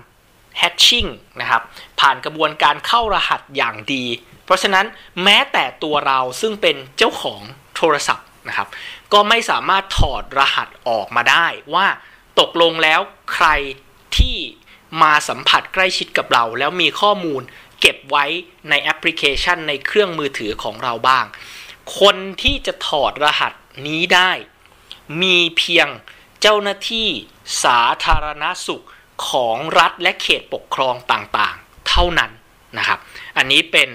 hatching นะครับผ่านกระบวนการเข้ารหัสอย่างดี เพราะฉะนั้นแม้แต่ตัวเราซึ่งเป็นเจ้าของโทรศัพท์นะครับ ก็ไม่สามารถถอดรหัสออกมาได้ว่าตกลงแล้วใครที่มาสัมผัสใกล้ชิดกับเรา แล้วมีข้อมูลเก็บไว้ในแอปพลิเคชันในเครื่องมือถือของเราบ้าง คนที่จะถอดรหัสนี้ได้ มีเพียงเจ้าหน้าที่ สาธารณสุขของรัฐและเขตปกครองต่างๆ เท่านั้นนะครับ อันนี้เป็น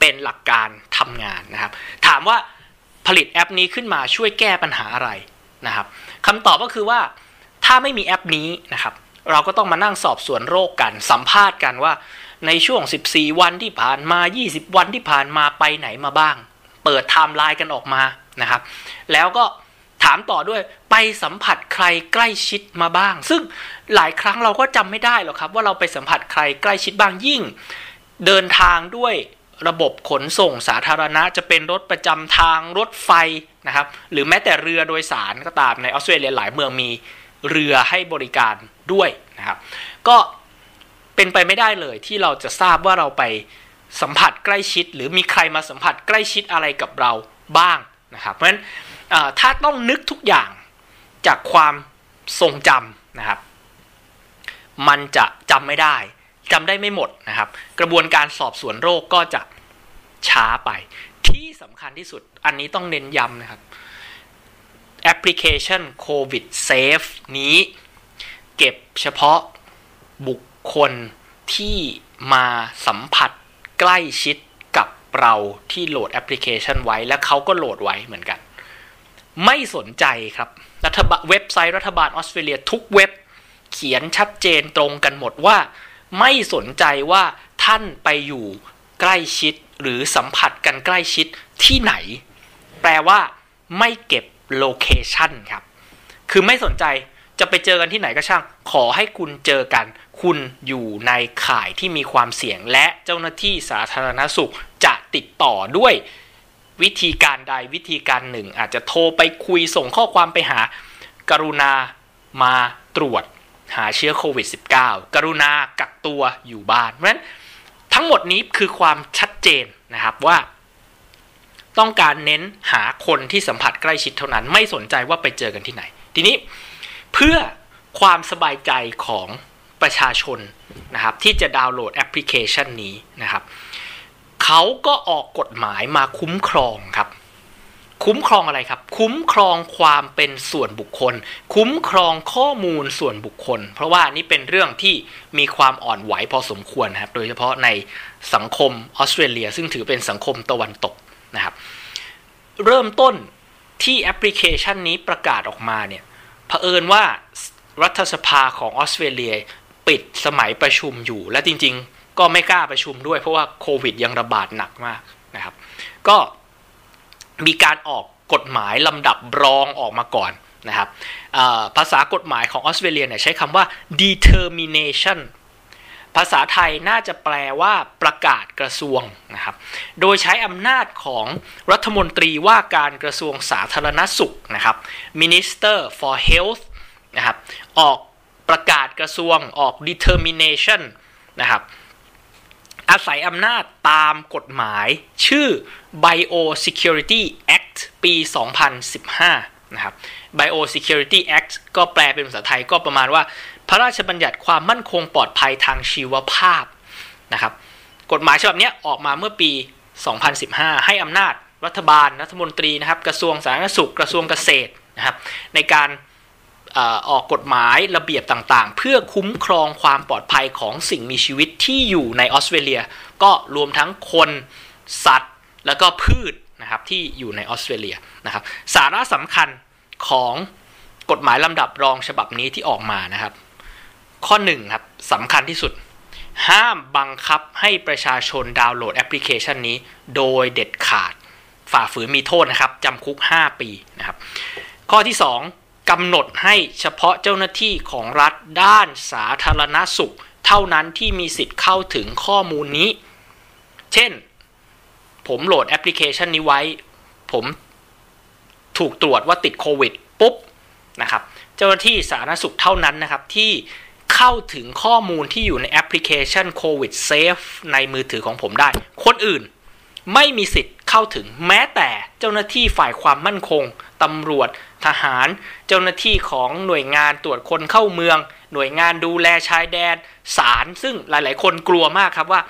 เป็นหลักการทำงานนะครับ ถามว่าผลิตแอปนี้ขึ้นมาช่วยแก้ปัญหาอะไรนะครับคำตอบก็คือว่าถ้าไม่มีแอปนี้นะครับ เราก็ต้องมานั่งสอบสวนโรคกันสัมภาษณ์กันว่าในช่วง 14 วันที่ผ่านมา 20 วันที่ผ่านมาไปไหนมาบ้าง เปิดไทม์ไลน์กันออกมานะครับ แล้วก็ถามต่อด้วยไปสัมผัสใครใกล้ชิดมาบ้าง ซึ่งหลายครั้งเราก็จำไม่ได้หรอกครับ ว่าเราไปสัมผัสใครใกล้ชิดบ้างยิ่ง เดินทางด้วยระบบขนส่งสาธารณะจะเป็นรถประจำทางรถไฟนะครับ หรือแม้แต่เรือโดยสารก็ตามในออสเตรเลียหลายเมืองมีเรือให้บริการด้วยนะครับ ก็เป็นไปไม่ได้เลยที่เราจะทราบว่าเราไปสัมผัสใกล้ชิด หรือมีใครมาสัมผัสใกล้ชิดอะไรกับเราบ้างนะครับ เพราะฉะนั้น ถ้าต้องนึกทุกอย่างจากความทรงจำนะครับ มันจะจำไม่ได้จำได้ไม่หมดนะครับ กระบวนการสอบสวนโรคก็จะช้าไป ที่สำคัญที่สุดอันนี้ต้องเน้นย้ำนะครับแอปพลิเคชัน COVIDSafe นี้ เก็บเฉพาะบุคคลที่มาสัมผัสใกล้ชิดกับเราที่โหลดแอปพลิเคชันไว้และเขาก็โหลดไว้เหมือนกัน ไม่สนใจครับรัฐบาลเว็บไซต์รัฐบาลออสเตรเลียทุกเว็บเขียนชัดเจนตรงกันหมดว่า ไม่สนใจว่าท่านไปอยู่ใกล้ชิดหรือสัมผัสกันใกล้ชิดที่ไหน แปลว่าไม่เก็บ location ครับ คือไม่สนใจจะไปเจอกันที่ไหนก็ช่าง ขอให้คุณเจอกัน คุณอยู่ในข่ายที่มีความเสี่ยงและเจ้าหน้าที่สาธารณสุขจะติดต่อด้วย วิธีการใดวิธีการหนึ่ง อาจจะโทรไปคุยส่งข้อความไปหา กรุณามาตรวจหาเชื้อโควิด -19 กรุณากักตัวอยู่บ้านเพราะฉะนั้นทั้งหมดนี้คือความชัดเจนนะครับว่า ต้องการเน้นหาคนที่สัมผัสใกล้ชิดเท่านั้น ไม่สนใจว่าไปเจอกันที่ไหน ทีนี้เพื่อความสบายใจของประชาชนนะครับที่จะดาวน์โหลดแอปพลิเคชันนี้นะครับ เขาก็ออกกฎหมายมาคุ้มครองครับ คุ้มครองอะไรครับ คุ้มครองความเป็นส่วนบุคคล คุ้มครองข้อมูลส่วนบุคคล เพราะว่านี่เป็นเรื่องที่มีความอ่อนไหวพอสมควรนะครับ โดยเฉพาะในสังคมออสเตรเลีย ซึ่งถือเป็นสังคมตะวันตกนะครับ เริ่มต้นที่แอปพลิเคชันนี้ประกาศออกมาเนี่ยเผอิญว่ารัฐสภาของออสเตรเลีย ปิดสมัยประชุมอยู่และจริงๆ ก็ไม่กล้าประชุมด้วยเพราะว่าโควิดยังระบาดหนักมากนะครับ ก็มีการออกกฎหมายลำดับรองออกมาก่อนนะครับภาษากฎหมายของออสเตรเลียเนี่ยใช้คำว่า determination ภาษาไทยน่าจะแปลว่าประกาศกระทรวงนะครับ โดยใช้อำนาจของรัฐมนตรีว่าการกระทรวงสาธารณสุขนะครับ Minister for Health นะครับ ออกประกาศกระทรวงออก determination นะครับ อาศัยอำนาจตามกฎหมาย ชื่อ Biosecurity Act ปี 2015 นะครับ Biosecurity Act ก็แปลเป็นภาษาไทยก็ประมาณว่า พระราชบัญญัติความมั่นคงปลอดภัยทางชีวภาพนะครับ กฎหมายฉบับนี้ออกมาเมื่อปี 2015 ให้อำนาจรัฐบาลรัฐมนตรีนะครับ กระทรวงสาธารณสุขกระทรวงเกษตรนะครับ ในการ ออกกฎหมายระเบียบต่างๆ เพื่อคุ้มครองความปลอดภัยของสิ่งมีชีวิตที่อยู่ในออสเตรเลีย ก็รวมทั้งคนสัตว์แล้วก็พืชนะครับที่อยู่ในออสเตรเลียนะครับสาระสำคัญของกฎหมายลำดับรองฉบับนี้ที่ออกมานะครับ ข้อ1ครับสำคัญที่สุด ห้ามบังคับให้ประชาชนดาวน์โหลดแอปพลิเคชันนี้ โดยเด็ดขาด ฝ่าฝืนมีโทษนะครับจำคุก 5 ปีนะครับ ข้อที่ 2 กำหนดให้เฉพาะเจ้าหน้าที่ของรัฐด้านสาธารณสุข เท่านั้นที่มีสิทธิ์เข้าถึงข้อมูลนี้ เช่น ผมโหลดแอปพลิเคชันนี้ไว้ ผมถูกตรวจว่าติดโควิดปุ๊บนะครับ เจ้าหน้าที่สาธารณสุขเท่านั้นนะครับที่เข้าถึงข้อมูลที่อยู่ในแอปพลิเคชัน COVIDSafeในมือถือของผมได้ คนอื่นไม่มีสิทธิ์เข้าถึงแม้แต่เจ้าหน้าที่ฝ่ายความมั่นคงตำรวจ ทหาร เจ้าหน้าที่ของหน่วยงานตรวจคนเข้าเมือง หน่วยงานดูแลชายแดนศาลซึ่งหลาย ๆ คนกลัวมากครับว่า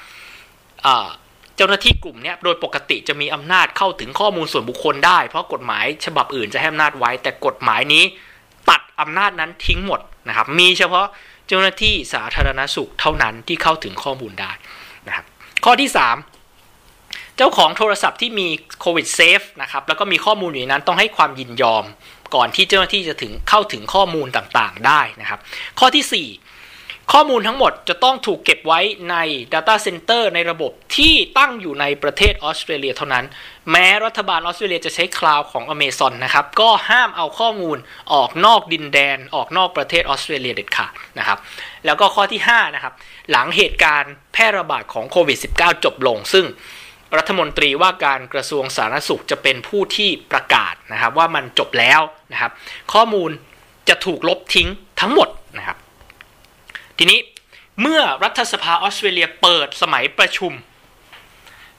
เจ้าหน้าที่กลุ่มนี้โดยปกติจะมีอำนาจเข้าถึงข้อมูลส่วนบุคคลได้ เพราะกฎหมายฉบับอื่นจะให้อำนาจไว้ แต่กฎหมายนี้ตัดอำนาจนั้นทิ้งหมดนะครับ มีเฉพาะเจ้าหน้าที่สาธารณสุขเท่านั้นที่เข้าถึงข้อมูลได้นะครับ ข้อที่ 3 เจ้าของโทรศัพท์ที่มี COVIDSafe นะครับแล้วก็มีข้อมูลอยู่นั้นต้องให้ความยินยอม ก่อนที่เจ้าหน้าที่จะถึงเข้าถึงข้อมูลต่างๆได้นะครับ ข้อที่ 4 ข้อมูลทั้งหมดจะต้องถูกเก็บไว้ใน Data Center ในระบบที่ตั้งอยู่ในประเทศออสเตรเลียเท่านั้น แม้รัฐบาลออสเตรเลียจะใช้ cloud ของ Amazon นะครับ ก็ห้ามเอาข้อมูลออกนอกดินแดน ออกนอกประเทศออสเตรเลียเด็ดขาดนะครับ แล้วก็ข้อที่5นะครับหลังเหตุการณ์แพร่ระบาดของโควิด -19 จบลงซึ่ง รัฐมนตรีว่าการกระทรวงสาธารณสุขจะเป็นผู้ที่ประกาศนะครับ ว่ามันจบแล้วนะครับ ข้อมูลจะถูกลบทิ้งทั้งหมดนะครับ ทีนี้เมื่อรัฐสภาออสเตรเลียเปิดสมัยประชุม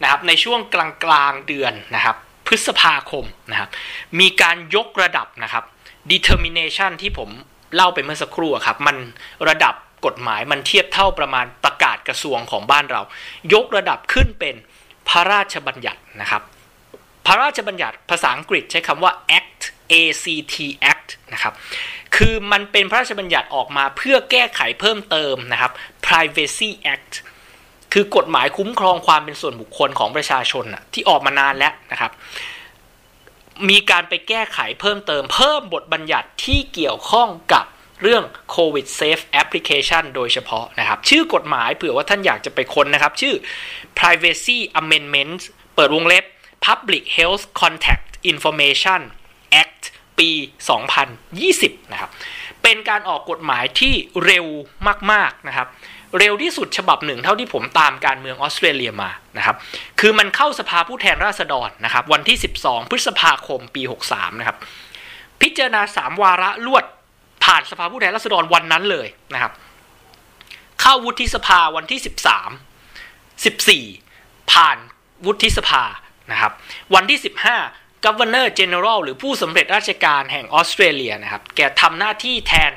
นะครับในช่วงกลางกลางเดือนนะครับ พฤษภาคมนะครับ มีการยกระดับนะครับ determination ที่ผมเล่าไปเมื่อสักครู่ครับ มันระดับกฎหมายมันเทียบเท่าประมาณประกาศกระทรวงของบ้านเรา ยกระดับขึ้นเป็น พระราชบัญญัตินะครับ พระราชบัญญัติภาษาอังกฤษใช้คำว่า act ACT Act นะครับ คือมันเป็นพระราชบัญญัติออกมาเพื่อแก้ไขเพิ่มเติมนะครับ Privacy Act คือกฎหมายคุ้มครองความเป็นส่วนบุคคลของประชาชนที่ออกมานานแล้วนะครับ มีการไปแก้ไขเพิ่มเติม เพิ่มบทบัญญัติที่เกี่ยวข้องกับ เรื่อง COVID Safe Application โดยเฉพาะนะครับ ชื่อกฎหมายเผื่อว่าท่านอยากจะไปค้นนะครับ ชื่อ Privacy amendments เปิดวงเล็บ Public Health Contact Information Act ปี 2020 นะครับ เป็นการออกกฎหมายที่เร็วมาก ๆ นะครับ เร็วที่สุดฉบับหนึ่งเท่าที่ผมตามการเมืองออสเตรเลียมานะครับ คือมันเข้าสภาผู้แทนราษฎรนะครับ วันที่ 12 พฤษภาคมปี 63 นะครับ พิจารณา 3 วาระลวด ผ่านสภาผู้แทนราษฎรวันนั้นเลยนะครับ เข้าวุฒิสภาวันที่ 13 14 ผ่านวุฒิสภานะครับ วันที่ 15 Governor General หรือผู้สำเร็จราชการแห่งออสเตรเลียนะครับ แกทำหน้าที่แทน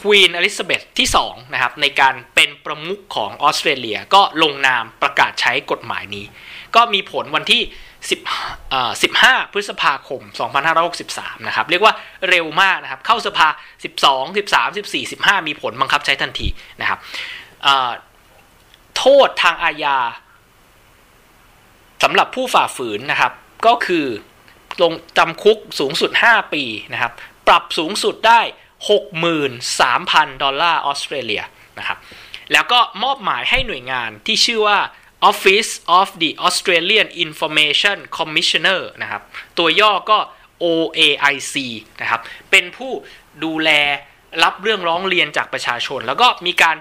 ควีนอลิซาเบธที่2นะครับในการเป็นประมุขของออสเตรเลียก็ลงนามประกาศใช้กฎหมายนี้ ก็มีผลวันที่10 15 พฤษภาคม 2563 นะครับ เรียกว่าเร็วมากนะครับ เข้าสภา 12 13 14 15 มีผลบังคับใช้ทันทีนะครับโทษทางอาญาสำหรับผู้ฝ่าฝืนนะครับ ก็คือลงจำคุกสูงสุด 5 ปีนะครับ ปรับสูงสุดได้ 63,000 ดอลลาร์ออสเตรเลียนะครับ แล้วก็มอบหมายให้หน่วยงานที่ชื่อว่า Office of the Australian Information Commissioner นะครับ ตัวย่อก็ OAIC นะครับ เป็นผู้ดูแลรับเรื่องร้องเรียนจากประชาชน แล้วก็มีการ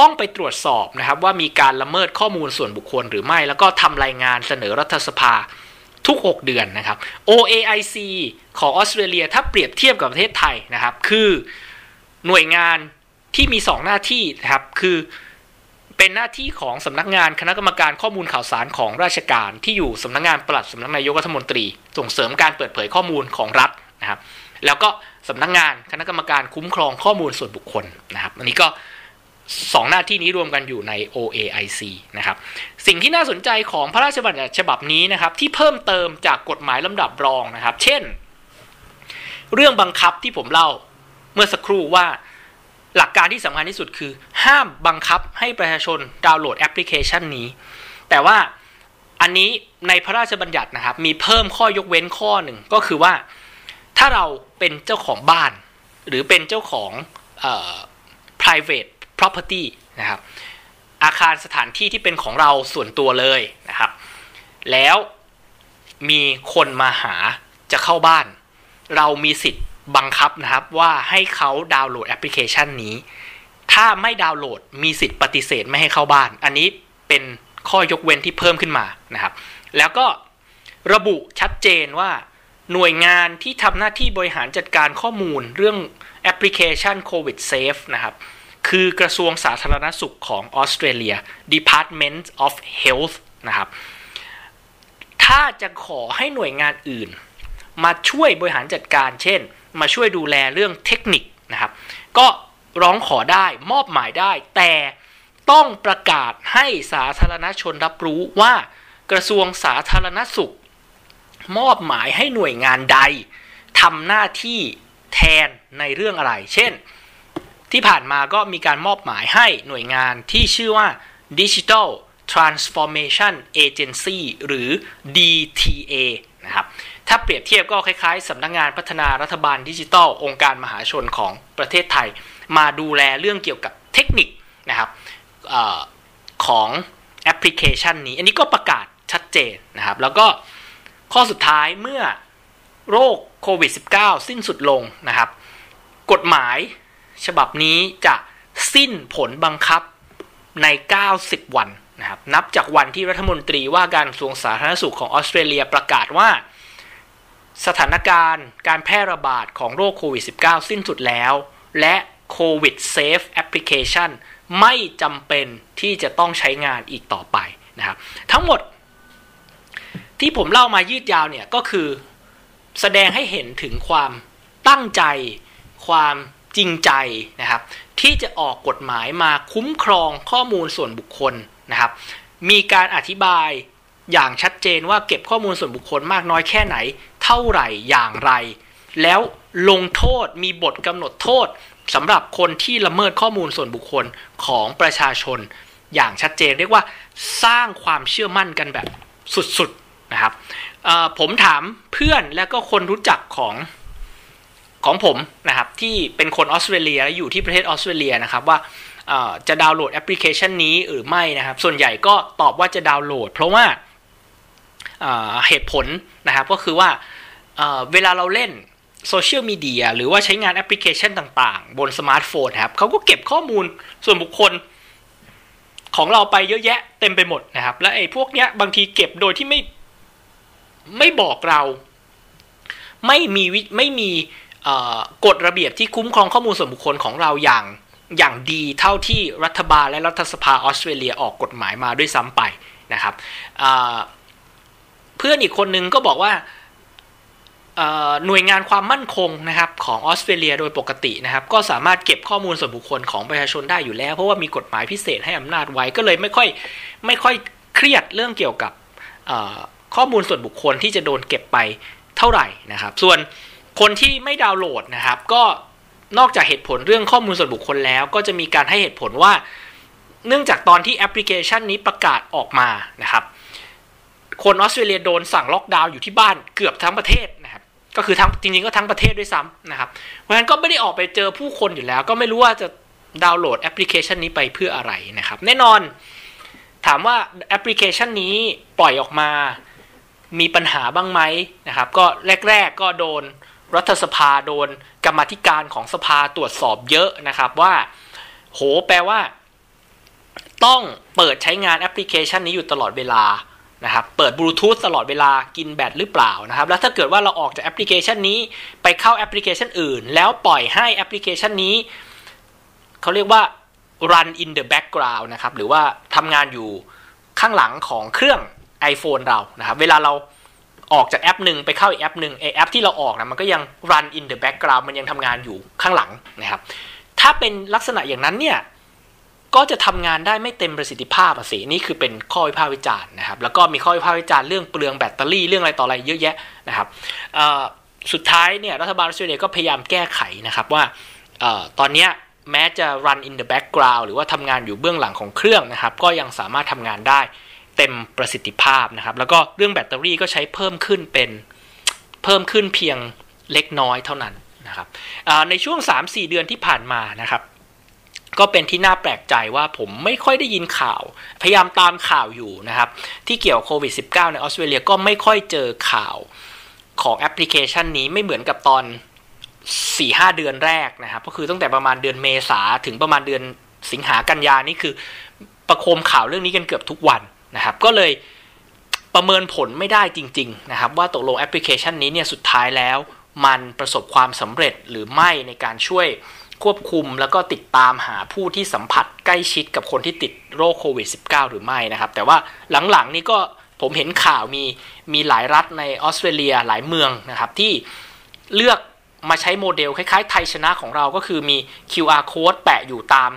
ต้องไปตรวจสอบนะครับว่ามีการละเมิดข้อมูลส่วนบุคคลหรือไม่ แล้วก็ทำรายงานเสนอรัฐสภาทุก 6 เดือนนะครับ OAIC ของออสเตรเลียถ้าเปรียบเทียบกับประเทศไทยนะครับ คือหน่วยงานที่มี 2 หน้าที่นะครับ คือ เป็นหน้าที่ของสำนักงานคณะกรรมการข้อมูลข่าวสารของราชการ ที่อยู่สำนักงานปลัดสำนักนายกรัฐมนตรี ส่งเสริมการเปิดเผยข้อมูลของรัฐนะครับ แล้วก็สำนักงานคณะกรรมการคุ้มครองข้อมูลส่วนบุคคลนะครับ อันนี้ก็สองหน้าที่นี้รวมกันอยู่ใน OAIC นะครับ สิ่งที่น่าสนใจของพระราชบัญญัติฉบับนี้นะครับ ที่เพิ่มเติมจากกฎหมายลำดับรองนะครับ เช่น เรื่องบังคับที่ผมเล่าเมื่อสักครู่ว่า หลักการที่สำคัญที่สุดคือ ห้ามบังคับให้ประชาชนดาวน์โหลดแอปพลิเคชันนี้ แต่ว่าอันนี้ในพระราชบัญญัตินะครับ มีเพิ่มข้อยกเว้นข้อหนึ่งก็คือว่า ถ้าเราเป็นเจ้าของบ้าน หรือเป็นเจ้าของออ private property นะครับ อาคารสถานที่ที่เป็นของเราส่วนตัวเลยนะครับ แล้วมีคนมาหาจะเข้าบ้าน เรามีสิทธิ์ บังคับนะครับว่าให้เขาดาวน์โหลดแอปพลิเคชันนี้ ถ้าไม่ดาวน์โหลดมีสิทธิ์ปฏิเสธไม่ให้เข้าบ้าน อันนี้เป็นข้อยกเว้นที่เพิ่มขึ้นมานะครับ แล้วก็ระบุชัดเจนว่าหน่วยงานที่ทำหน้าที่บริหารจัดการข้อมูลเรื่องแอปพลิเคชันโควิดเซฟนะครับ คือกระทรวงสาธารณสุขของออสเตรเลีย Department of Health นะครับ ถ้าจะขอให้หน่วยงานอื่น มาช่วยบริหารจัดการเช่น มาช่วยดูแลเรื่องเทคนิคนะครับ ก็ร้องขอได้มอบหมายได้ แต่ต้องประกาศให้สาธารณชนรับรู้ว่ากระทรวงสาธารณสุข มอบหมายให้หน่วยงานใดทำหน้าที่แทนในเรื่องอะไร เช่น ที่ผ่านมาก็มีการมอบหมายให้หน่วยงานที่ชื่อว่า Digital Transformation Agency หรือ DTA นะครับ ถ้าเปรียบเทียบก็คล้ายๆสำนักงงานพัฒนารัฐบาลดิจิทัล องค์การมหาชนของประเทศไทย มาดูแลเรื่องเกี่ยวกับเทคนิคนะครับอของแอปพลิเคชันนี้ อันนี้ก็ประกาศชัดเจนนะครับ แล้วก็ข้อสุดท้ายเมื่อโรคโควิด -19 สิ้นสุดลงนะครับ กฎหมายฉบับนี้จะสิ้นผลบังคับใน 90 วันนะครับ นับจากวันที่รัฐมนตรีว่าการกระทรวงสาธารณสุขของออสเตรเลียประกาศว่า สถานการณ์การแพร่ระบาดของโรคโควิด -19 สิ้นสุดแล้ว และ COVIDSafe แอปพลิเคชันไม่จำเป็นที่จะต้องใช้งานอีกต่อไปนะครับ ทั้งหมด ที่ผมเล่ามายืดยาวเนี่ยก็คือแสดงให้เห็นถึงความตั้งใจ ความจริงใจนะครับ ที่จะออกกฎหมายมาคุ้มครองข้อมูลส่วนบุคคลนะครับ มีการอธิบาย อย่างชัดเจนว่าเก็บข้อมูลส่วนบุคคลมากน้อยแค่ไหน เท่าไหร่อย่างไร แล้วลงโทษมีบทกำหนดโทษสำหรับคนที่ละเมิดข้อมูลส่วนบุคคลของประชาชน อย่างชัดเจนเรียกว่าสร้างความเชื่อมั่นกันแบบสุดๆนะครับผมถามเพื่อนและก็คนรู้จักของของผมนะครับที่เป็นคนออสเตรเลียและอยู่ที่ประเทศออสเตรเลียนะครับว่าจะดาวน์โหลดแอปพลิเคชันนี้หรือไม่นะครับ ส่วนใหญ่ก็ตอบว่าจะดาวน์โหลด เพราะว่า เหตุผลนะครับก็คือว่าเวลาเราเล่นโซเชียลมีเดียหรือว่าใช้งานแอปพลิเคชันต่างๆ บนสมาร์ทโฟนครับเขาก็เก็บข้อมูลส่วนบุคคลของเราไปเยอะแยะเต็มไปหมดนะครับ และไอ้พวกเนี้ยบางทีเก็บโดยที่ไม่ไม่บอกเรา ไม่มีวิไม่มีกฎระเบียบที่คุ้มครองข้อมูลส่วนบุคคลของเราอย่างอย่างดีเท่าที่รัฐบาลและรัฐสภาออสเตรเลียออกกฎหมายมาด้วยซ้ำไปนะครับ เพื่อนอีกคนนึงก็บอกว่าหน่วยงานความมั่นคงนะครับของออสเตรเลียโดยปกตินะครับ ก็สามารถเก็บข้อมูลส่วนบุคคลของประชาชนได้อยู่แล้ว เพราะว่ามีกฎหมายพิเศษให้อำนาจไว้ก็เลยไม่ค่อยไม่ค่อยเครียดเรื่องเกี่ยวกับข้อมูลส่วนบุคคลที่จะโดนเก็บไปเท่าไหร่นะครับ ส่วนคนที่ไม่ดาวน์โหลดนะครับ ก็นอกจากเหตุผลเรื่องข้อมูลส่วนบุคคลแล้ว ก็จะมีการให้เหตุผลว่า เนื่องจากตอนที่แอปพลิเคชันนี้ประกาศออกมานะครับ คนออสเตรเลียโดนสั่งล็อกดาวน์อยู่ที่บ้านเกือบทั้งประเทศนะครับก็คือทั้งจริงๆก็ทั้งประเทศด้วยซ้ำนะครับเพราะฉะนั้นก็ไม่ได้ออกไปเจอผู้คนอยู่แล้ว ก็ไม่รู้ว่าจะดาวน์โหลดแอปพลิเคชันนี้ไปเพื่ออะไรนะครับ แน่นอน ถามว่าแอปพลิเคชันนี้ปล่อยออกมามีปัญหาบ้างไหมนะครับ ก็แรก ๆก็โดนรัฐสภาโดนกรรมธิการของสภาตรวจสอบเยอะนะครับว่า โหแปลว่า ต้องเปิดใช้งานแอปพลิเคชันนี้อยู่ตลอดเวลา นะครับเปิดบลูทูธตลอดเวลากินแบตหรือเปล่านะครับแล้วถ้าเกิดว่าเราออกจากแอปพลิเคชันนี้ไปเข้าแอปพลิเคชันอื่น แล้วปล่อยให้แอปพลิเคชันนี้เขาเรียกว่า run in the background นะครับหรือว่าทำงานอยู่ข้างหลังของเครื่อง iPhone เรานะครับเวลาเราออกจากแอปหนึ่งไปเข้าอีกแอปหนึ่งไอแอปที่เราออกนะมันก็ยัง run in the background มันยังทำงานอยู่ข้างหลังนะครับถ้าเป็นลักษณะอย่างนั้นเนี่ย ก็จะทำงานได้ไม่เต็มประสิทธิภาพสินี่คือเป็นข้อวิพากษ์วิจารณ์นะครับ แล้วก็มีข้อวิพากษ์วิจารณ์เรื่องเปลืองแบตเตอรี่เรื่องอะไรต่ออะไรเยอะแยะนะครับสุดท้ายเนี่ยรัฐบาลออสเตรเลียก็พยายามแก้ไขนะครับว่าตอนนี้แม้จะ run in the background หรือว่าทำงานอยู่เบื้องหลังของเครื่องนะครับ ก็ยังสามารถทำงานได้เต็มประสิทธิภาพนะครับ แล้วก็เรื่องแบตเตอรี่ก็ใช้เพิ่มขึ้นเป็นเพิ่มขึ้นเพียงเล็กน้อยเท่านั้นนะครับในช่วง 3-4 เดือนที่ผ่านมานะครับ ก็เป็นที่น่าแปลกใจว่าผมไม่ค่อยได้ยินข่าว พยายามตามข่าวอยู่นะครับ ที่เกี่ยวโควิด -19 ในออสเตรเลียก็ไม่ค่อยเจอข่าวของแอปพลิเคชันนี้ไม่เหมือนกับตอน 4-5 เดือนแรกนะครับ ก็คือตั้งแต่ประมาณเดือนเมษาถึงประมาณเดือนสิงหากันยานี่คือ ประโคมข่าวเรื่องนี้กันเกือบทุกวันนะครับ ก็เลยประเมินผลไม่ได้จริง ๆ นะครับ ว่าตกลงแอปพลิเคชันนี้เนี่ยสุดท้ายแล้ว มันประสบความสำเร็จหรือไม่ในการช่วย ควบคุมแล้วก็ติดตามหาผู้ที่สัมผัสใกล้ชิดกับคนที่ติดโรคโควิด -19 หรือไม่นะครับ แต่ว่าหลังๆนี้ก็ผมเห็นข่าวมีมีหลายรัฐในออสเตรเลียหลายเมืองนะครับ ที่เลือกมาใช้โมเดลคล้ายๆ ไทยชนะของเราก็คือมี QR code แปะอยู่ตาม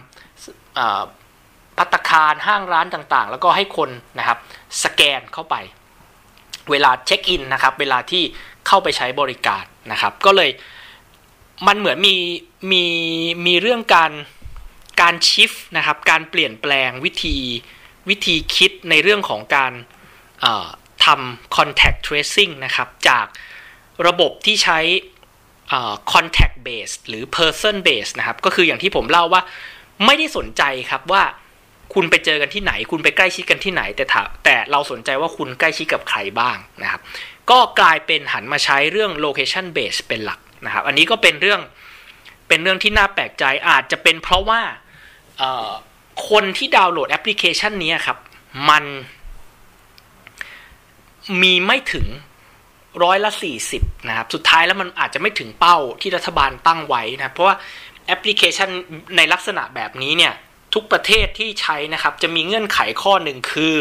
พัตคารห้างร้านต่างๆ แล้วก็ให้คนนะครับสแกนเข้าไป เวลาเช็คอินนะครับ เวลาที่เข้าไปใช้บริการนะครับ ก็เลยมันเหมือนมี มีมีเรื่องการการชิฟนะครับการเปลี่ยนแปลงวิธีวิธีคิดในเรื่องของการทำ contact tracing นะครับจากระบบที่ใช้ contact base หรือ person base นะครับก็คืออย่างที่ผมเล่าว่าไม่ได้สนใจครับว่าคุณไปเจอกันที่ไหน คุณไปใกล้ชิดกันที่ไหน แต่แต่เราสนใจว่าคุณใกล้ชิดกับใครบ้างนะครับ ก็กลายเป็นหันมาใช้เรื่อง location base เป็นหลักนะครับ อันนี้ก็เป็นเรื่อง เป็นเรื่องที่น่าแปลกใจอาจจะเป็นเพราะว่าคนที่ดาวน์โหลดแอปพลิเคชันนี้ครับ มันมีไม่ถึงร้อยละสี่สิบนะครับ สุดท้ายแล้วมันอาจจะไม่ถึงเป้าที่รัฐบาลตั้งไว้นะเพราะว่าแอปพลิเคชันในลักษณะแบบนี้เนี่ย ทุกประเทศที่ใช้นะครับ จะมีเงื่อนไขข้อหนึ่งคือ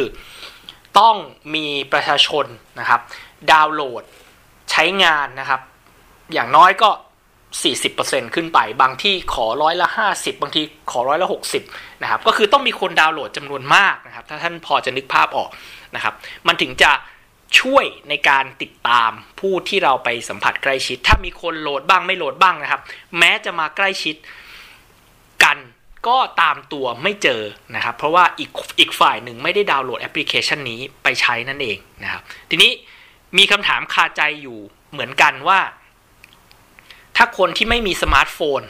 ต้องมีประชาชนนะครับ ดาวน์โหลดใช้งานนะครับ อย่างน้อยก็ 40%ขึ้นไปบางที่ขอร้อยละ 50 บางทีขอร้อยละ 60นะครับก็คือต้องมีคนดาวน์โหลดจำนวนมากนะครับถ้าท่านพอจะนึกภาพออกนะครับมันถึงจะช่วยในการติดตามผู้ที่เราไปสัมผัสใกล้ชิด ถ้ามีคนโหลดบ้างไม่โหลดบ้างนะครับ แม้จะมาใกล้ชิดกันก็ตามตัวไม่เจอนะครับ เพราะว่าอีกอีกฝ่ายหนึ่งไม่ได้ดาวน์โหลดแอปพลิเคชันนี้ไปใช้นั่นเองนะครับ ทีนี้มีคำถามคาใจอยู่เหมือนกันว่า ถ้าคนที่ไม่มีสมาร์ทโฟน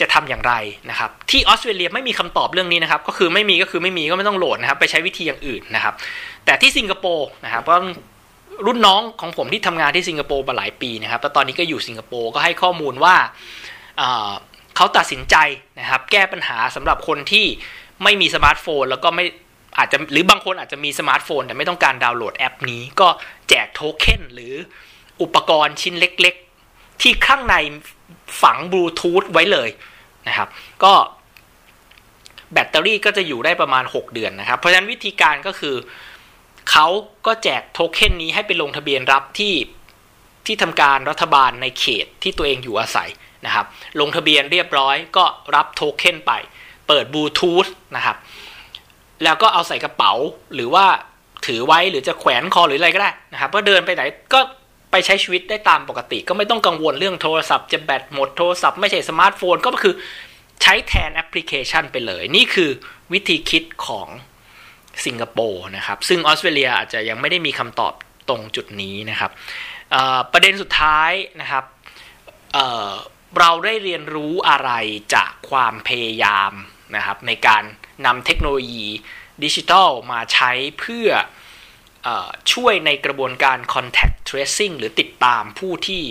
จะทำอย่างไรนะครับ ที่ออสเตรเลียไม่มีคำตอบเรื่องนี้นะครับ ก็คือไม่มีก็คือไม่มีก็ไม่ต้องโหลดนะครับ ไปใช้วิธีอย่างอื่นนะครับ แต่ที่สิงคโปร์นะครับเพราะรุ่นน้องของผมที่ทำงานที่สิงคโปร์มาหลายปีนะครับแล้วตอนนี้ก็อยู่สิงคโปร์ก็ให้ข้อมูลว่าเขาตัดสินใจนะครับ แก้ปัญหาสำหรับคนที่ไม่มีสมาร์ทโฟน แล้วก็ไม่อาจจะหรือบางคนอาจจะมีสมาร์ทโฟน แต่ไม่ต้องการดาวน์โหลดแอปนี้ ก็แจกโทเค็นหรืออุปกรณ์ชิ้นเล็ก ที่ข้างในฝังบลูทูธไว้เลยนะครับ ก็แบตเตอรี่ก็จะอยู่ได้ประมาณ 6 เดือนนะครับ เพราะฉะนั้นวิธีการก็คือเขาก็แจกโทเค็นนี้ให้ไปลงทะเบียนรับที่ที่ทำการรัฐบาลในเขตที่ตัวเองอยู่อาศัยนะครับ ลงทะเบียนเรียบร้อยก็รับโทเค็นไป เปิดบลูทูธนะครับ แล้วก็เอาใส่กระเป๋าหรือว่าถือไว้หรือจะแขวนคอหรืออะไรก็ได้นะครับ ก็เดินไปไหนก็ ไปใช้ชีวิตได้ตามปกติ ก็ไม่ต้องกังวลเรื่องโทรศัพท์จะแบตหมดโทรศัพท์ไม่ใช่สมาร์ทโฟนก็คือใช้แทนแอปพลิเคชันไปเลย นี่คือวิธีคิดของสิงคโปร์นะครับ ซึ่งออสเตรเลียอาจจะยังไม่ได้มีคำตอบตรงจุดนี้นะครับประเด็นสุดท้ายนะครับเเราได้เรียนรู้อะไรจากความพยายามนะครับในการนำเทคโนโลยีดิจิทัลมาใช้เพื่ออ ช่วยในกระบวนการ contact tracing หรือติดตามผู้ที่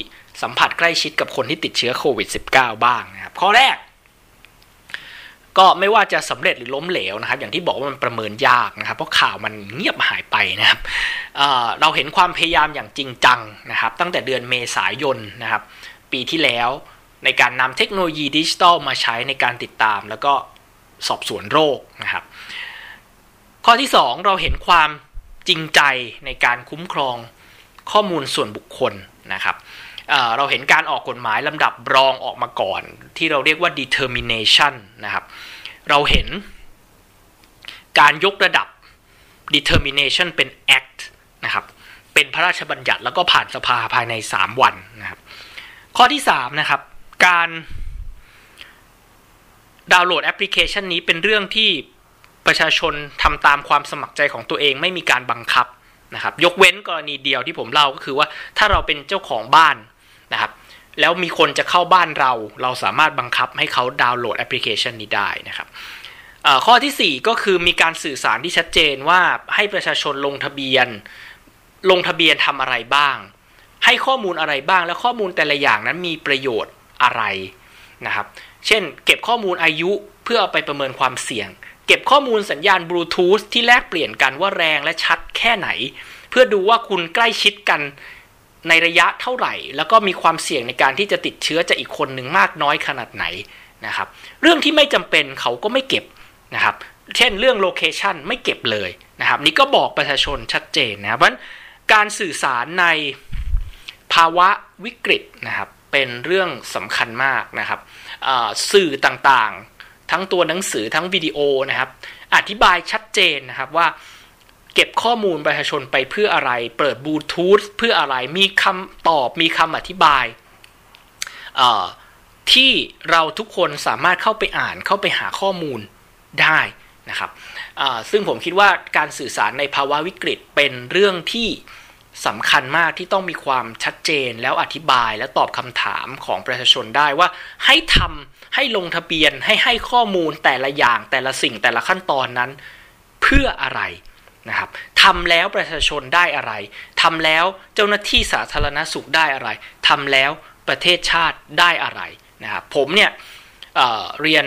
สัมผัสใกล้ชิดกับคนที่ติดเชื้อโควิด -19 บ้างนะครับ ข้อแรก ก็ไม่ว่าจะสำเร็จหรือล้มเหลวนะครับ อย่างที่บอกว่ามันประเมินยากนะครับ เพราะข่าวมันเงียบหายไปนะครับเเราเห็นความพยายามอย่างจริงจังนะครับ ตั้งแต่เดือนเมษายนนะครับ ปีที่แล้วในการนำเทคโนโลยีดิจิทัลมาใช้ในการติดตาม แล้วก็สอบสวนโรคนะครับ ข้อที่ 2 เราเห็นความ จริงใจในการคุ้มครองข้อมูลส่วนบุคคลนะครับเเราเห็นการออกกฎหมายลำดับรองออกมาก่อน ที่เราเรียกว่า determination นะครับ เราเห็นการยกระดับ determination เป็น act นะครับ เป็นพระราชบัญญัติแล้วก็ผ่านสภาภายใน 3 วันนะครับ ข้อที่ 3 นะครับ การดาวน์โหลดแอปพลิเคชันนี้เป็นเรื่องที่ ประชาชนทำตามความสมัครใจของตัวเองไม่มีการบังคับนะครับ ยกเว้นกรณีเดียวที่ผมเล่าก็คือว่าถ้าเราเป็นเจ้าของบ้านนะครับ แล้วมีคนจะเข้าบ้านเรา เราสามารถบังคับให้เขาดาวน์โหลดแอปพลิเคชันนี้ได้นะครับข้อที่ 4 ก็คือมีการสื่อสารที่ชัดเจนว่าให้ประชาชนลงทะเบียน ลงทะเบียนทำอะไรบ้าง ให้ข้อมูลอะไรบ้าง และข้อมูลแต่ละอย่างนั้นมีประโยชน์อะไรนะครับ เช่น เก็บข้อมูลอายุเพื่อเอาไปประเมินความเสี่ยง เก็บข้อมูลสัญญาณบลูทูธที่แลกเปลี่ยนกันว่าแรงและชัดแค่ไหน เพื่อดูว่าคุณใกล้ชิดกันในระยะเท่าไหร่ แล้วก็มีความเสี่ยงในการที่จะติดเชื้อจากอีกคนหนึ่งมากน้อยขนาดไหนนะครับ เรื่องที่ไม่จำเป็นเขาก็ไม่เก็บนะครับ เช่นเรื่องโลเคชันไม่เก็บเลยนะครับ นี่ก็บอกประชาชนชัดเจนนะเพราะการสื่อสารในภาวะวิกฤตนะครับเป็นเรื่องสำคัญมากนะครับสื่อต่าง ทั้งตัวหนังสือทั้งวิดีโอนะครับ อธิบายชัดเจนนะครับว่าเก็บข้อมูลประชาชนไปเพื่ออะไร เปิดบลูทูธเพื่ออะไร มีคำตอบ มีคำอธิบาย ที่เราทุกคนสามารถเข้าไปอ่าน เข้าไปหาข้อมูลได้นะครับซึ่งผมคิดว่าการสื่อสารในภาวะวิกฤตเป็นเรื่องที่สำคัญมากที่ต้องมีความชัดเจนแล้วอธิบายและตอบคำถามของประชาชนได้ว่าให้ทำ ให้ลงทะเบียนให้ให้ข้อมูลแต่ละอย่างแต่ละสิ่งแต่ละขั้นตอนนั้น เพื่ออะไรนะครับทำแล้วประชาชนได้อะไรทำแล้วเจ้าหน้าที่สาธารณสุขได้อะไรทำแล้วประเทศชาติได้อะไรนะครับผมเนี่ยเเรียน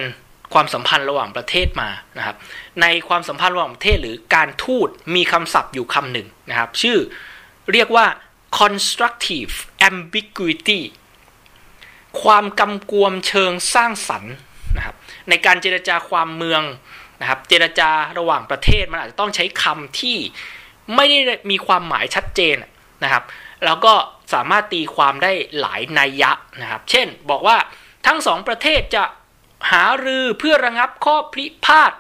ความสัมพันธ์ระหว่างประเทศมานะครับ ในความสัมพันธ์ระหว่างประเทศหรือการทูตมีคำศัพท์อยู่คำหนึ่งนะครับ ชื่อเรียกว่า constructive ambiguity ความกำกวมเชิงสร้างสรรค์นะครับในการเจรจาความเมืองนะครับเจรจาระหว่างประเทศมันอาจจะต้องใช้คำที่ไม่ได้มีความหมายชัดเจนนะครับแล้วก็สามารถตีความได้หลายนัยยะนะครับ เช่นบอกว่าทั้งสองประเทศจะหารือเพื่อระงับข้อพิพาท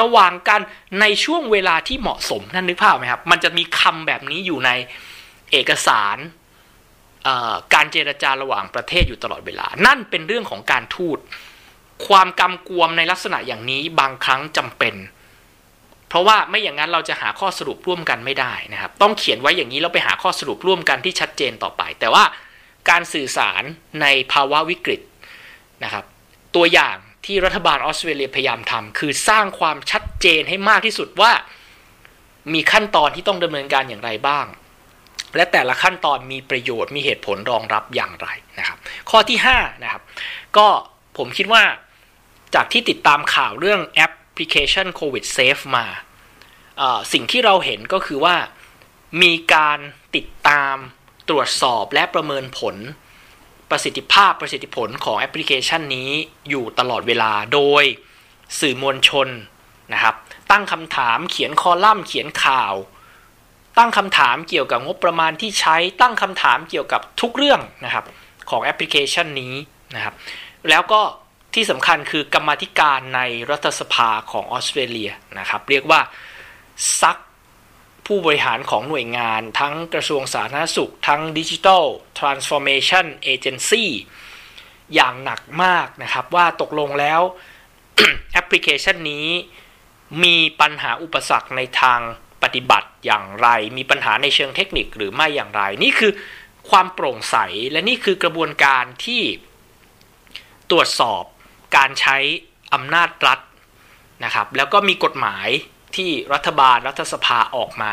ระหว่างกันในช่วงเวลาที่เหมาะสมนั่นนึกภาพไหมครับ มันจะมีคำแบบนี้อยู่ในเอกสาร การเจรจาระหว่างประเทศอยู่ตลอดเวลา นั่นเป็นเรื่องของการทูต ความกำกวมในลักษณะอย่างนี้บางครั้งจำเป็น เพราะว่าไม่อย่างนั้นเราจะหาข้อสรุปร่วมกันไม่ได้นะครับ ต้องเขียนไว้อย่างนี้แล้วไปหาข้อสรุปร่วมกันที่ชัดเจนต่อไป แต่ว่าการสื่อสารในภาวะวิกฤตนะครับ ตัวอย่างที่รัฐบาลออสเตรเลียพยายามทำคือสร้างความชัดเจนให้มากที่สุดว่า มีขั้นตอนที่ต้องดำเนินการอย่างไรบ้าง และแต่ละขั้นตอนมีประโยชน์มีเหตุผลรองรับอย่างไรนะครับ ข้อที่5นะครับก็ผมคิดว่าจากที่ติดตามข่าวเรื่องแอปพลิเคชัน COVIDSafe มาสิ่งที่เราเห็นก็คือว่ามีการติดตามตรวจสอบและประเมินผลประสิทธิภาพประสิทธิผลของแอปพลิเคชันนี้อยู่ตลอดเวลาโดยสื่อมวลชนนะครับ ตั้งคำถามเขียนคอลัมน์เขียนข่าว ตั้งคำถามเกี่ยวกับงบประมาณที่ใช้ตั้งคำถามเกี่ยวกับทุกเรื่องนะครับของแอปพลิเคชันนี้นะครับ แล้วก็ที่สำคัญคือกรรมธิการในรัฐสภาของออสเตรเลียนะครับ เรียกว่าซักผู้บริหารของหน่วยงาน ทั้งกระทรวงสาธารณสุข ทั้ง Digital Transformation Agency อย่างหนักมากนะครับ ว่าตกลงแล้วแอปพลิเคชันนี้มีปัญหาอุปสรรคในทาง ฏิบัติอย่างไร มีปัญหาในเชิงเทคนิคหรือไม่อย่างไร นี่คือความโปร่งใสและนี่คือกระบวนการที่ตรวจสอบการใช้อำนาจรัฐนะครับ แล้วก็มีกฎหมายที่รัฐบาลรัฐสภาออกมา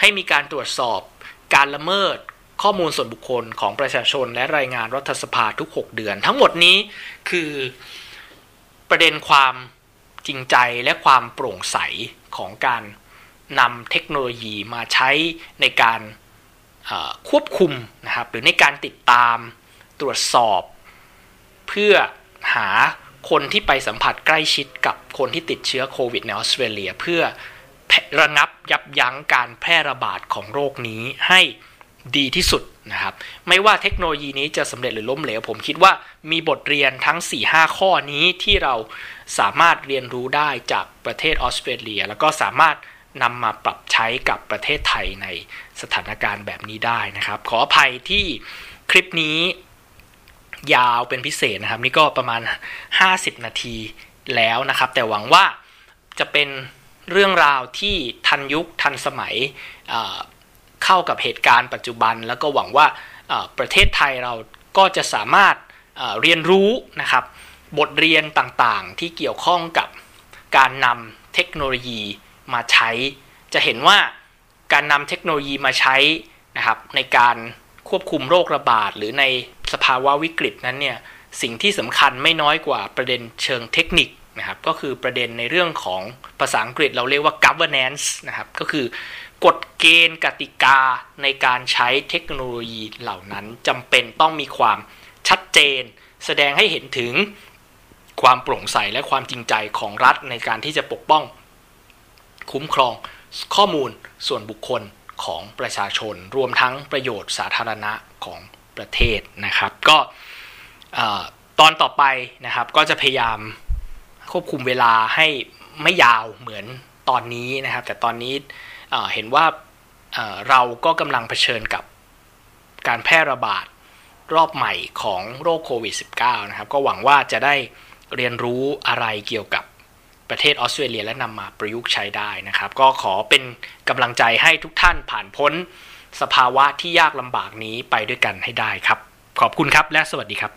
ให้มีการตรวจสอบการละเมิดข้อมูลส่วนบุคคลของประชาชนและรายงานรัฐสภาทุก 6 เดือน ทั้งหมดนี้คือประเด็นความจริงใจและความโปร่งใสของการ นำเทคโนโลยีมาใช้ในการควบคุมนะครับหรือในการติดตามตรวจสอบ เพื่อหาคนที่ไปสัมผัสใกล้ชิดกับคนที่ติดเชื้อโควิดในออสเตรเลีย เพื่อระงับยับยั้งการแพร่ระบาดของโรคนี้ให้ดีที่สุดนะครับไม่ว่าเทคโนโลยีนี้จะสำเร็จหรือล้มเหลว ผมคิดว่ามีบทเรียนทั้ง 4-5 ข้อนี้ที่เราสามารถเรียนรู้ได้จากประเทศออสเตรเลีย แล้วก็สามารถ นำมาปรับใช้กับประเทศไทยในสถานการณ์แบบนี้ได้นะครับ ขออภัยที่คลิปนี้ยาวเป็นพิเศษนะครับ นี่ก็ประมาณ 50 นาทีแล้วนะครับ แต่หวังว่าจะเป็นเรื่องราวที่ทันยุคทันสมัยเข้ากับเหตุการณ์ปัจจุบัน แล้วก็หวังว่าประเทศไทยเราก็จะสามารถเรียนรู้นะครับ บทเรียนต่างๆที่เกี่ยวข้องกับการนำเทคโนโลยี มาใช้ จะเห็นว่าการนำเทคโนโลยีมาใช้นะครับ ในการควบคุมโรคระบาด หรือในสภาวะวิกฤตนั้นเนี่ยสิ่งที่สำคัญไม่น้อยกว่าประเด็นเชิงเทคนิคนะครับ ก็คือประเด็นในเรื่องของภาษาอังกฤษเราเรียกว่า governance นะครับ ก็คือกฎเกณฑ์กติกาในการใช้เทคโนโลยีเหล่านั้นจำเป็นต้องมีความชัดเจน แสดงให้เห็นถึงความโปร่งใสและความจริงใจของรัฐในการที่จะปกป้อง คุ้มครองข้อมูลส่วนบุคคลของประชาชน รวมทั้งประโยชน์สาธารณะของประเทศนะครับ ก็ตอนต่อไปนะครับก็จะพยายามควบคุมเวลาให้ไม่ยาวเหมือนตอนนี้นะครับ แต่ตอนนี้เห็นว่าเราก็กำลังเผชิญกับการแพร่ระบาดรอบใหม่ของโรคโควิด -19 นะครับ ก็หวังว่าจะได้เรียนรู้อะไรเกี่ยวกับ ประเทศออสเตรเลียและนำมาประยุกต์ใช้ได้นะครับ ก็ขอเป็นกำลังใจให้ทุกท่านผ่านพ้น สภาวะที่ยากลำบากนี้ไปด้วยกันให้ได้ครับ ขอบคุณครับและสวัสดีครับ